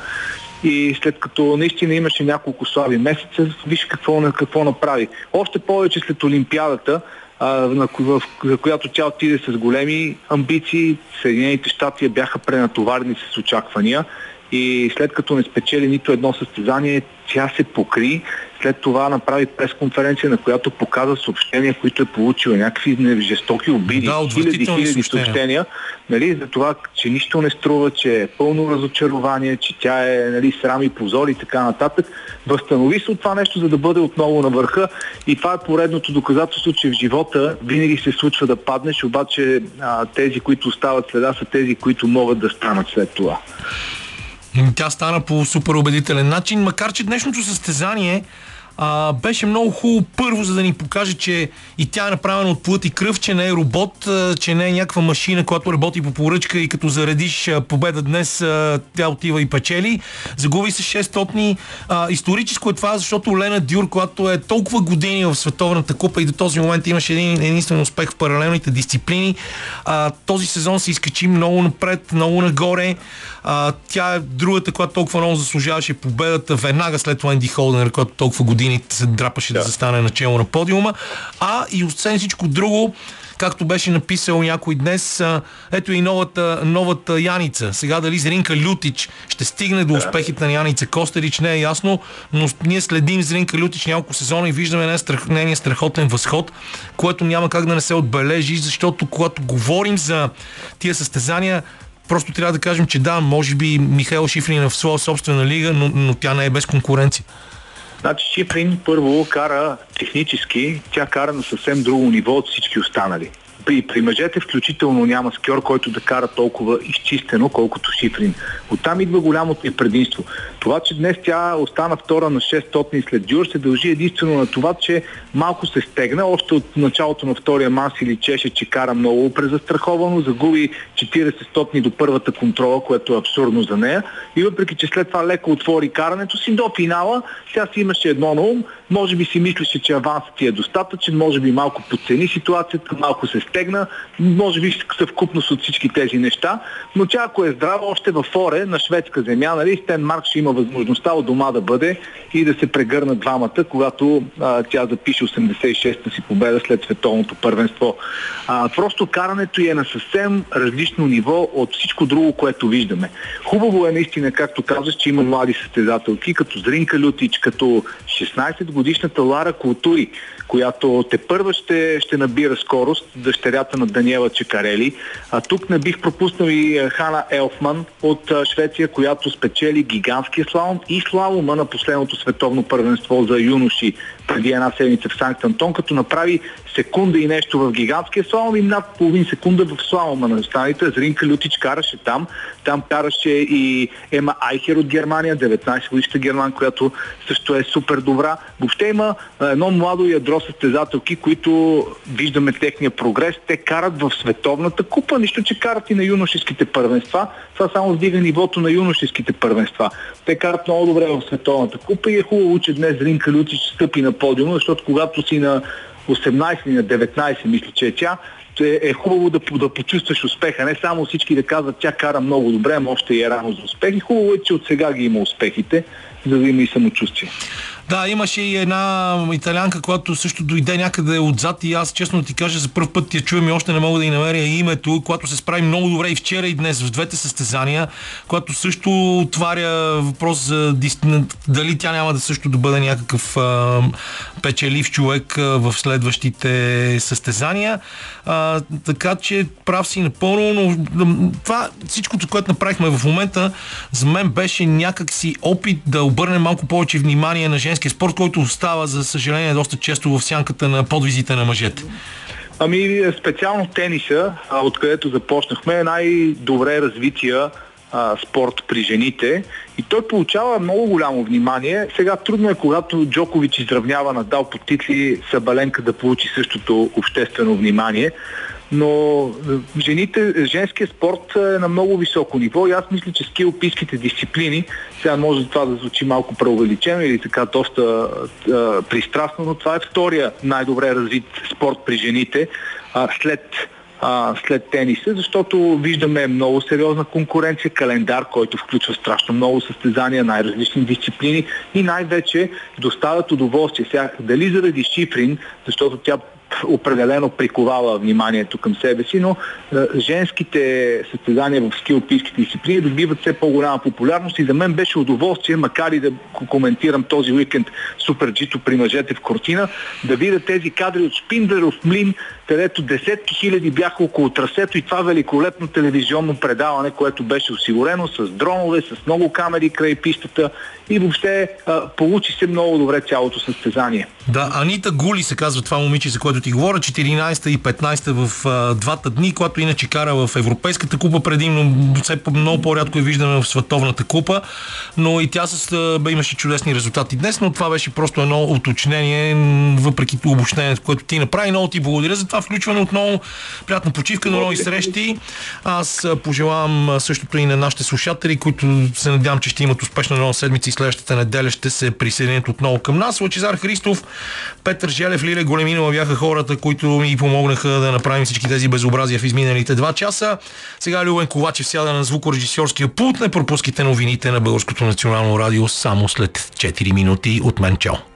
F: И след като наистина имаше няколко слаби месеца, виж какво, какво направи. Още повече след Олимпиадата, на, в, в която тя отиде с големи амбиции, Съединените щати бяха пренатоварени с очаквания и след като не спечели нито едно състезание, тя се покри. След това направи пресконференция, на която показа съобщения, които е получила някакви жестоки обиди,
A: да,
F: хиляди, хиляди
A: съобщения.
F: съобщения, нали, за това, че нищо не струва, че е пълно разочарование, че тя е нали, срам и позор и така нататък. Възстанови се от това нещо, за да бъде отново на върха и това е поредното доказателство, че в живота винаги се случва да паднеш, обаче а, тези, които остават следа, са тези, които могат да станат след това.
A: Тя стана по супер убедителен начин, макар че днешното състезание а, беше много хубаво първо, за да ни покаже, че и тя е направена от плът и кръв, че не е робот, че не е някаква машина, която работи по поръчка и като заредиш победа днес, тя отива и печели. Загуби се 600. А, историческо е това, защото Лена Дюр, която е толкова години в Световната купа и до този момент имаше един единствен успех в паралелните дисциплини, а, този сезон се изкачи много напред, много нагоре. А, тя е другата, която толкова много заслужаваше победата веднага след Ленди Холденер, която толкова години се драпаше да, да застане начало на подиума. А и освен всичко друго, както беше написал някой днес, ето и новата, новата Яница. Сега дали Зринка Лютич ще стигне до успехите на Яница Костерич, не е ясно, но ние следим Зринка Лютич няколко сезона и виждаме нейния страхотен възход, което няма как да не се отбележи, защото когато говорим за тия състезания, Просто трябва да кажем, че да, може би Михаил Шифрин е в своя собствена лига, но, но тя не е без конкуренция.
F: Значи Шифрин първо кара технически, тя кара на съвсем друго ниво от всички останали при, при мъжете включително няма скьор, който да кара толкова изчистено, колкото Шифрин. Оттам идва голямото и предимство. Това, че днес тя остана втора на 600 след Дюр, се дължи единствено на това, че малко се стегна. Още от началото на втория мас или чеше, че кара много презастраховано, загуби 40 стотни до първата контрола, което е абсурдно за нея. И въпреки, че след това леко отвори карането си до финала, тя си имаше едно на ум, може би си мислеше, че авансът ти е достатъчен, може би малко подцени ситуацията, малко се стегна, може би съвкупност от всички тези неща, но тя ако е здрава още във форе на шведска земя, нали, Стен Марк ще има възможността от дома да бъде и да се прегърнат двамата, когато а, тя запише 86-та си победа след световното първенство. А, просто карането е на съвсем различно ниво от всичко друго, което виждаме. Хубаво е наистина, както казваш, че има млади състезателки, като Зринка Лютич, като 16 годишната Лара Култури, която те първа ще, ще набира скорост, дъщерята на Даниела Чекарели. А тук не бих пропуснал и е, Хана Елфман от е, Швеция, която спечели гигантския слалом и слалома на последното световно първенство за юноши преди една седмица в Санкт Антон, като направи секунда и нещо в гигантския слалом и над половин секунда в слалома на останалите. Зринка Лютич караше там. Там караше и Ема Айхер от Германия, 19 годишна герман, която също е супер добра. Въобще има едно младо ядро състезателки, които виждаме техния прогрес. Те карат в световната купа, нищо, че карат и на юношеските първенства. Това само вдига нивото на юношеските първенства. Те карат много добре в световната купа и е хубаво, че днес Ринка Лютич стъпи на подиума, защото когато си на 18 или на 19, мисля, че е тя, е, е хубаво да, да почувстваш успеха. Не само всички да казват, тя кара много добре, ама още е рано за успех. И хубаво е, че от сега ги има успехите, за да има и самочувствие.
A: Да, имаше и една италянка, която също дойде някъде отзад и аз честно ти кажа, за първ път я чуем и още не мога да й намеря името, която се справи много добре и вчера и днес в двете състезания, която също отваря въпрос за дали тя няма да също да бъде някакъв а, печелив човек а, в следващите състезания. А, така че прав си напълно, но това всичкото, което направихме в момента, за мен беше някакси опит да обърнем малко повече внимание на женския спорт, който остава, за съжаление, доста често в сянката на подвизите на мъжете.
F: Ами, специално тениса, откъдето започнахме, е най-добре развития а, спорт при жените и той получава много голямо внимание. Сега трудно е, когато Джокович изравнява Надал по титли, Сабаленка да получи същото обществено внимание но е, жените, женския спорт е на много високо ниво и аз мисля, че скилпийските дисциплини, сега може това да звучи малко преувеличено или така доста а, пристрастно, но това е втория най-добре развит спорт при жените а, след след тениса, защото виждаме много сериозна конкуренция, календар, който включва страшно много състезания, най-различни дисциплини и най-вече доставят удоволствие. Сега, дали заради Шифрин, защото тя определено приковава вниманието към себе си, но е, женските състезания в скилпийските дисциплини добиват все по-голяма популярност и за мен беше удоволствие, макар и да коментирам този уикенд Супер Джито при мъжете в Кортина, да видя тези кадри от Шпиндлеров млин, където десетки хиляди бяха около трасето и това великолепно телевизионно предаване, което беше осигурено с дронове, с много камери край пистата и въобще а, получи се много добре цялото състезание.
A: Да, Анита Гули се казва това момиче, за което ти говоря, 14 и 15 в а, двата дни, която иначе кара в Европейската купа предимно, все много по-рядко я виждаме в Световната купа, но и тя с, а, имаше чудесни резултати днес, но това беше просто едно уточнение, въпреки обобщението, което ти направи. Много ти благодаря за това включване отново. Приятна почивка, до нови срещи. Аз пожелавам същото и на нашите слушатели, които се надявам, че ще имат успешна нова седмица и следващата неделя ще се присъединят отново към нас. Лачезар Христов, Петър Желев, Лиле Големинова бяха хората, които ми помогнаха да направим всички тези безобразия в изминалите два часа. Сега Любен Ковачев сяда на звукорежисьорския пулт. Не пропускайте новините на Българското национално радио само след 4 минути. От мен чао!